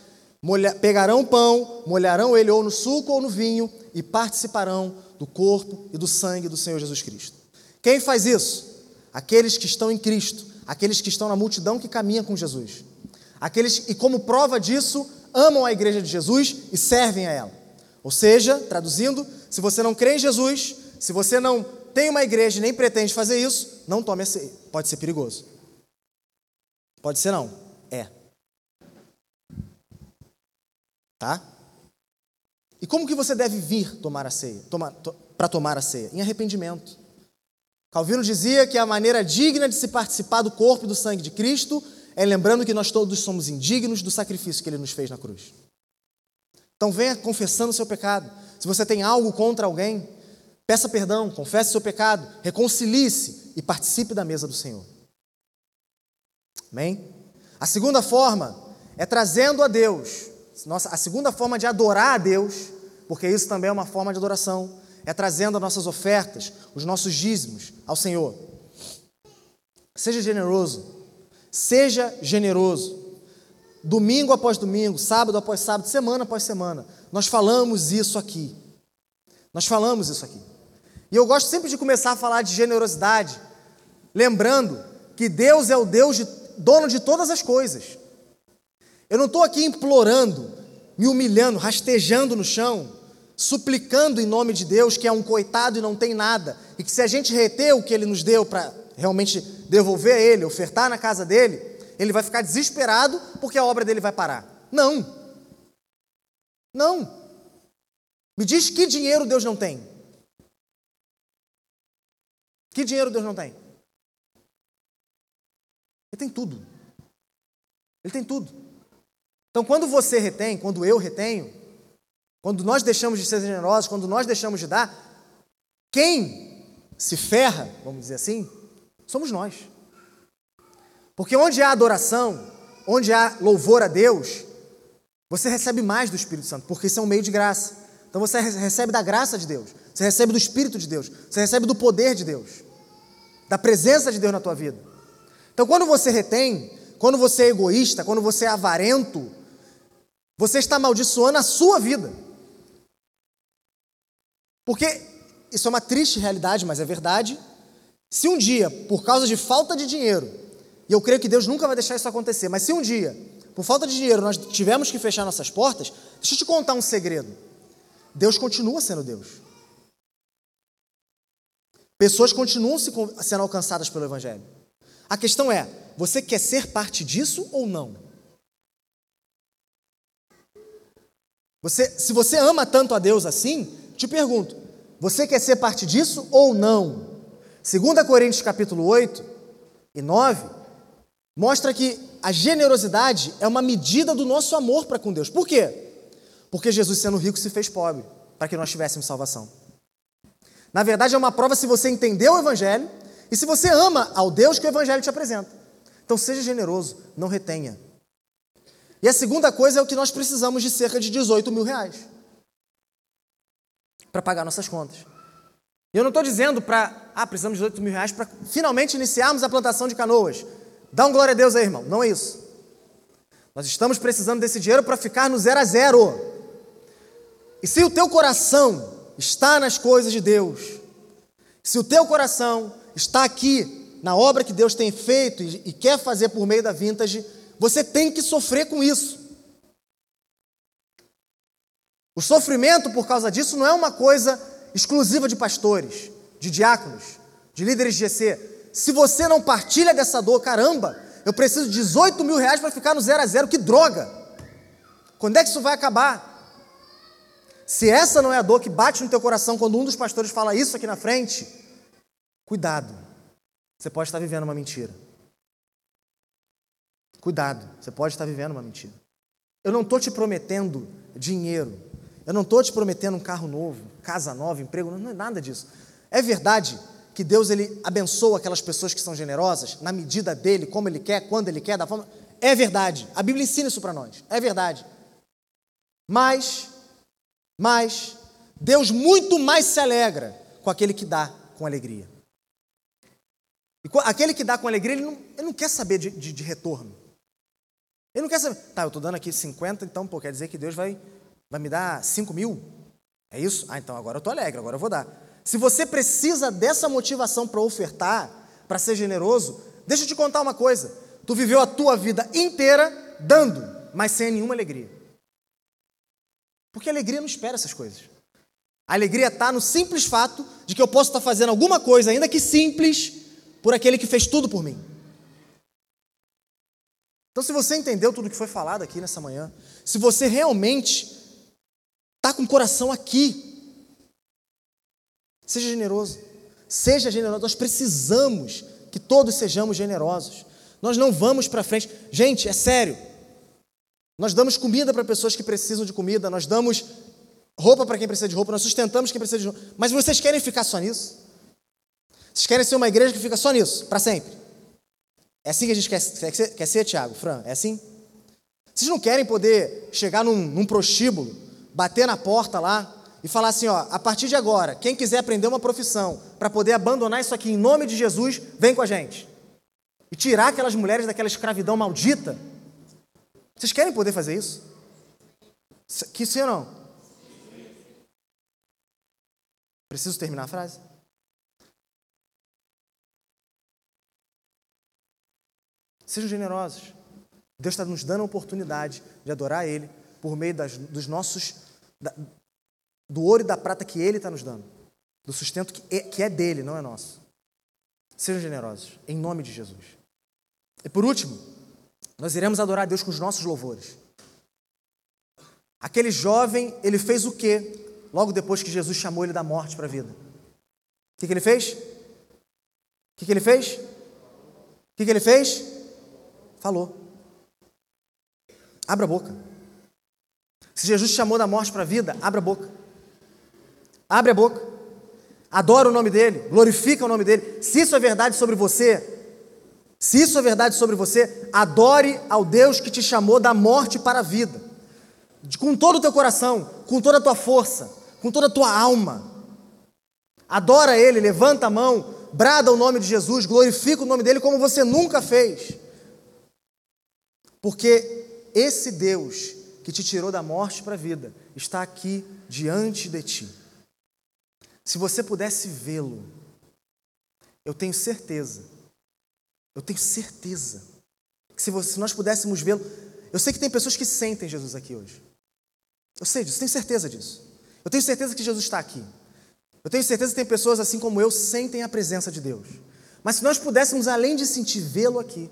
molha, pegarão pão, molharão ele ou no suco ou no vinho e participarão do corpo e do sangue do Senhor Jesus Cristo. Quem faz isso? Aqueles que estão em Cristo, aqueles que estão na multidão que caminha com Jesus. Aqueles e como prova disso, amam a igreja de Jesus e servem a ela. Ou seja, traduzindo, se você não crê em Jesus, se você não tem uma igreja e nem pretende fazer isso, não tome a ceia. Pode ser perigoso. Pode ser não. É. Tá? E como que você deve vir tomar a ceia, tomar, to, para tomar a ceia? Em arrependimento. Calvino dizia que a maneira digna de se participar do corpo e do sangue de Cristo é lembrando que nós todos somos indignos do sacrifício que ele nos fez na cruz. Então venha confessando o seu pecado. Se você tem algo contra alguém, peça perdão, confesse o seu pecado, reconcilie-se e participe da mesa do Senhor. Amém? A segunda forma é trazendo a Deus nossa, a segunda forma de adorar a Deus, porque isso também é uma forma de adoração, é trazendo as nossas ofertas, os nossos dízimos ao Senhor. Seja generoso, seja generoso. Domingo após domingo, sábado após sábado, semana após semana, nós falamos isso aqui. Nós falamos isso aqui. E eu gosto sempre de começar a falar de generosidade, lembrando que Deus é o Deus de, dono de todas as coisas. Eu não estou aqui implorando, me humilhando, rastejando no chão, suplicando em nome de Deus, que é um coitado e não tem nada, e que se a gente reter o que ele nos deu para realmente devolver a ele, ofertar na casa dele, ele vai ficar desesperado porque a obra dele vai parar. Não. Não. Me diz que dinheiro Deus não tem. Que dinheiro Deus não tem? Ele tem tudo. Ele tem tudo. Então, quando você retém, quando eu retenho, quando nós deixamos de ser generosos, quando nós deixamos de dar, quem se ferra, vamos dizer assim, somos nós. Porque onde há adoração, onde há louvor a Deus, você recebe mais do Espírito Santo, porque isso é um meio de graça. Então você recebe da graça de Deus, você recebe do Espírito de Deus, você recebe do poder de Deus, da presença de Deus na tua vida. Então quando você retém, quando você é egoísta, quando você é avarento, você está amaldiçoando a sua vida. Porque isso é uma triste realidade, mas é verdade. Se um dia, por causa de falta de dinheiro, e eu creio que Deus nunca vai deixar isso acontecer, mas se um dia, por falta de dinheiro, nós tivermos que fechar nossas portas, deixa eu te contar um segredo. Deus continua sendo Deus. Pessoas continuam sendo alcançadas pelo Evangelho. A questão é: você quer ser parte disso ou não? Você, se você ama tanto a Deus assim, te pergunto, você quer ser parte disso ou não? 2 Coríntios capítulo 8 e 9 mostra que a generosidade é uma medida do nosso amor para com Deus. Por quê? Porque Jesus, sendo rico, se fez pobre para que nós tivéssemos salvação. Na verdade, é uma prova se você entendeu o Evangelho e se você ama ao Deus que o Evangelho te apresenta. Então, seja generoso, não retenha. E a segunda coisa é o que nós precisamos de cerca de 18 mil reais para pagar nossas contas. E eu não estou dizendo para, ah, precisamos de 18 mil reais para finalmente iniciarmos a plantação de canoas. Dá um glória a Deus aí, irmão. Não é isso. Nós estamos precisando desse dinheiro para ficar no zero a zero. E se o teu coração está nas coisas de Deus, se o teu coração está aqui na obra que Deus tem feito e, e quer fazer por meio da vintage, você tem que sofrer com isso. O sofrimento por causa disso não é uma coisa exclusiva de pastores, de diáconos, de líderes de GC. Se você não partilha dessa dor, caramba, eu preciso de 18 mil reais para ficar no zero a zero, que droga! Quando é que isso vai acabar? Se essa não é a dor que bate no teu coração quando um dos pastores fala isso aqui na frente, cuidado, você pode estar vivendo uma mentira. Cuidado, você pode estar vivendo uma mentira. Eu não estou te prometendo dinheiro, eu não estou te prometendo um carro novo, casa nova, emprego, não é nada disso. É verdade que Deus ele abençoa aquelas pessoas que são generosas na medida dele, como ele quer, quando ele quer, da forma. É verdade. A Bíblia ensina isso para nós. É verdade. Mas, mas, Deus muito mais se alegra com aquele que dá com alegria. E aquele que dá com alegria, ele não, ele não quer saber de, de, de retorno. Ele não quer saber, tá, eu estou dando aqui 50, então, pô, quer dizer que Deus vai, vai me dar 5 mil? É isso? Ah, então agora eu estou alegre, agora eu vou dar. Se você precisa dessa motivação para ofertar, para ser generoso, deixa eu te contar uma coisa. Tu viveu a tua vida inteira dando, mas sem nenhuma alegria. Porque a alegria não espera essas coisas. A alegria está no simples fato de que eu posso estar fazendo alguma coisa, ainda que simples, por aquele que fez tudo por mim. Então, se você entendeu tudo que foi falado aqui nessa manhã, se você realmente está com o coração aqui, Seja generoso. Seja generoso. Nós precisamos que todos sejamos generosos. Nós não vamos para frente. Gente, é sério. Nós damos comida para pessoas que precisam de comida, nós damos roupa para quem precisa de roupa, nós sustentamos quem precisa de roupa. Mas vocês querem ficar só nisso? Vocês querem ser uma igreja que fica só nisso, para sempre? É assim que a gente quer, quer, ser, quer ser, Tiago, Fran? É assim? Vocês não querem poder chegar num, num prostíbulo, bater na porta lá e falar assim: ó, a partir de agora, quem quiser aprender uma profissão para poder abandonar isso aqui em nome de Jesus, vem com a gente. E tirar aquelas mulheres daquela escravidão maldita. Vocês querem poder fazer isso? Que sim ou não? Preciso terminar a frase? Sejam generosos. Deus está nos dando a oportunidade de adorar Ele por meio das, dos nossos, do ouro e da prata que Ele está nos dando, do sustento que é, que é dele, não é nosso. Sejam generosos, em nome de Jesus. E por último, nós iremos adorar a Deus com os nossos louvores. Aquele jovem, ele fez o quê? Logo depois que Jesus chamou ele da morte para a vida. O que, que ele fez? O que, que ele fez? O que, que ele fez? Falou. Abra a boca. Se Jesus chamou da morte para a vida, abra a boca. Abre a boca. Adora o nome dele, glorifica o nome dele. Se isso é verdade sobre você, se isso é verdade sobre você, adore ao Deus que te chamou da morte para a vida. Com todo o teu coração, com toda a tua força, com toda a tua alma. Adora Ele, levanta a mão, brada o nome de Jesus, glorifica o nome dele como você nunca fez. Porque esse Deus que te tirou da morte para a vida está aqui diante de ti. Se você pudesse vê-lo, eu tenho certeza, eu tenho certeza, que se, você, se nós pudéssemos vê-lo, eu sei que tem pessoas que sentem Jesus aqui hoje. Eu sei disso, tenho certeza disso. Eu tenho certeza que Jesus está aqui. Eu tenho certeza que tem pessoas assim como eu sentem a presença de Deus. Mas se nós pudéssemos, além de sentir vê-lo aqui,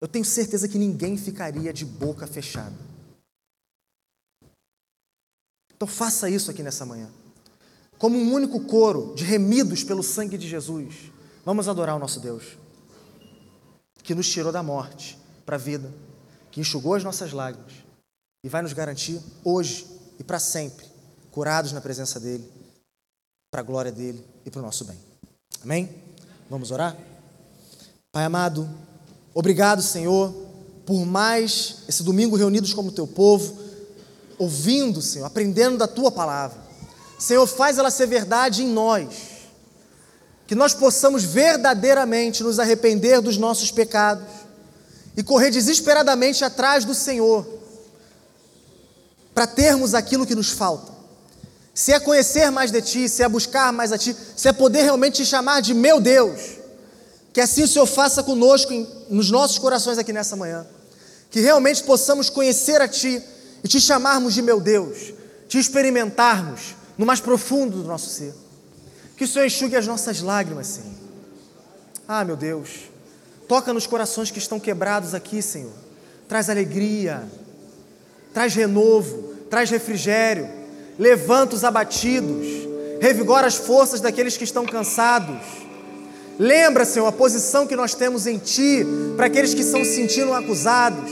eu tenho certeza que ninguém ficaria de boca fechada. Então faça isso aqui nessa manhã como um único coro de remidos pelo sangue de Jesus, vamos adorar o nosso Deus, que nos tirou da morte para a vida, que enxugou as nossas lágrimas e vai nos garantir hoje e para sempre, curados na presença dele, para a glória dele e para o nosso bem. Amém? Vamos orar? Pai amado, obrigado, Senhor, por mais esse domingo reunidos como teu povo, ouvindo, Senhor, aprendendo da tua palavra. Senhor, faz ela ser verdade em nós. Que nós possamos verdadeiramente nos arrepender dos nossos pecados e correr desesperadamente atrás do Senhor para termos aquilo que nos falta. Se é conhecer mais de Ti, se é buscar mais a Ti, se é poder realmente te chamar de meu Deus, que assim o Senhor faça conosco em, nos nossos corações aqui nessa manhã. Que realmente possamos conhecer a Ti e te chamarmos de meu Deus, te experimentarmos no mais profundo do nosso ser. Que o Senhor enxugue as nossas lágrimas, Senhor. Ah, meu Deus, toca nos corações que estão quebrados aqui, Senhor. Traz alegria, traz renovo, traz refrigério, levanta os abatidos, revigora as forças daqueles que estão cansados. Lembra, Senhor, a posição que nós temos em Ti para aqueles que se sentindo acusados,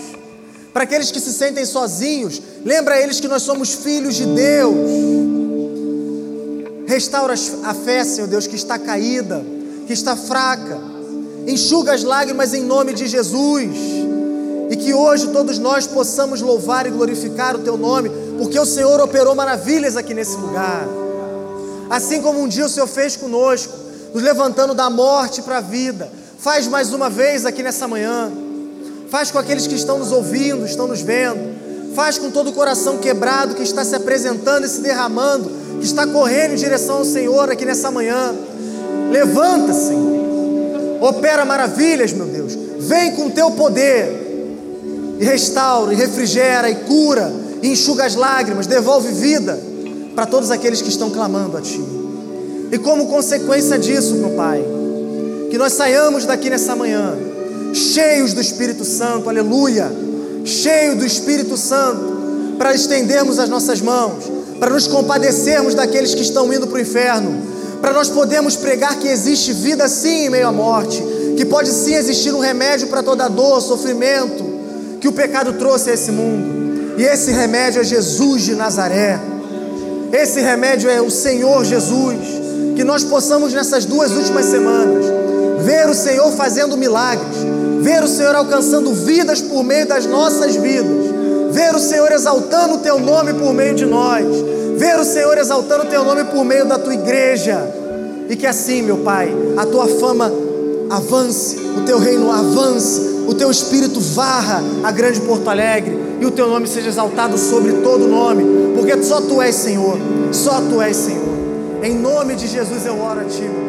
para aqueles que se sentem sozinhos. Lembra eles que nós somos filhos de Deus. Restaura a fé, Senhor Deus, que está caída, que está fraca. Enxuga as lágrimas em nome de Jesus. E que hoje todos nós possamos louvar e glorificar o Teu nome, porque o Senhor operou maravilhas aqui nesse lugar. Assim como um dia o Senhor fez conosco, nos levantando da morte para a vida. Faz mais uma vez aqui nessa manhã. Faz com aqueles que estão nos ouvindo, estão nos vendo. Faz com todo o coração quebrado que está se apresentando e se derramando que está correndo em direção ao Senhor aqui nessa manhã. Levanta, Senhor. Opera maravilhas, meu Deus. Vem com teu poder e restaura, e refrigera, e cura, e enxuga as lágrimas, devolve vida para todos aqueles que estão clamando a Ti. E como consequência disso, meu Pai, que nós saiamos daqui nessa manhã cheios do Espírito Santo, aleluia, cheio do Espírito Santo, para estendermos as nossas mãos para nos compadecermos daqueles que estão indo para o inferno, para nós podermos pregar que existe vida sim em meio à morte, que pode sim existir um remédio para toda dor, sofrimento que o pecado trouxe a esse mundo. E esse remédio é Jesus de Nazaré. Esse remédio é o Senhor Jesus. Que nós possamos nessas duas últimas semanas ver o Senhor fazendo milagres, ver o Senhor alcançando vidas por meio das nossas vidas. Ver o Senhor exaltando o teu nome por meio de nós, ver o Senhor exaltando o teu nome por meio da tua igreja, e que assim, meu Pai, a tua fama avance, o teu reino avance, o teu espírito varra a grande Porto Alegre e o teu nome seja exaltado sobre todo nome, porque só tu és Senhor, só tu és Senhor. Em nome de Jesus eu oro a ti, meu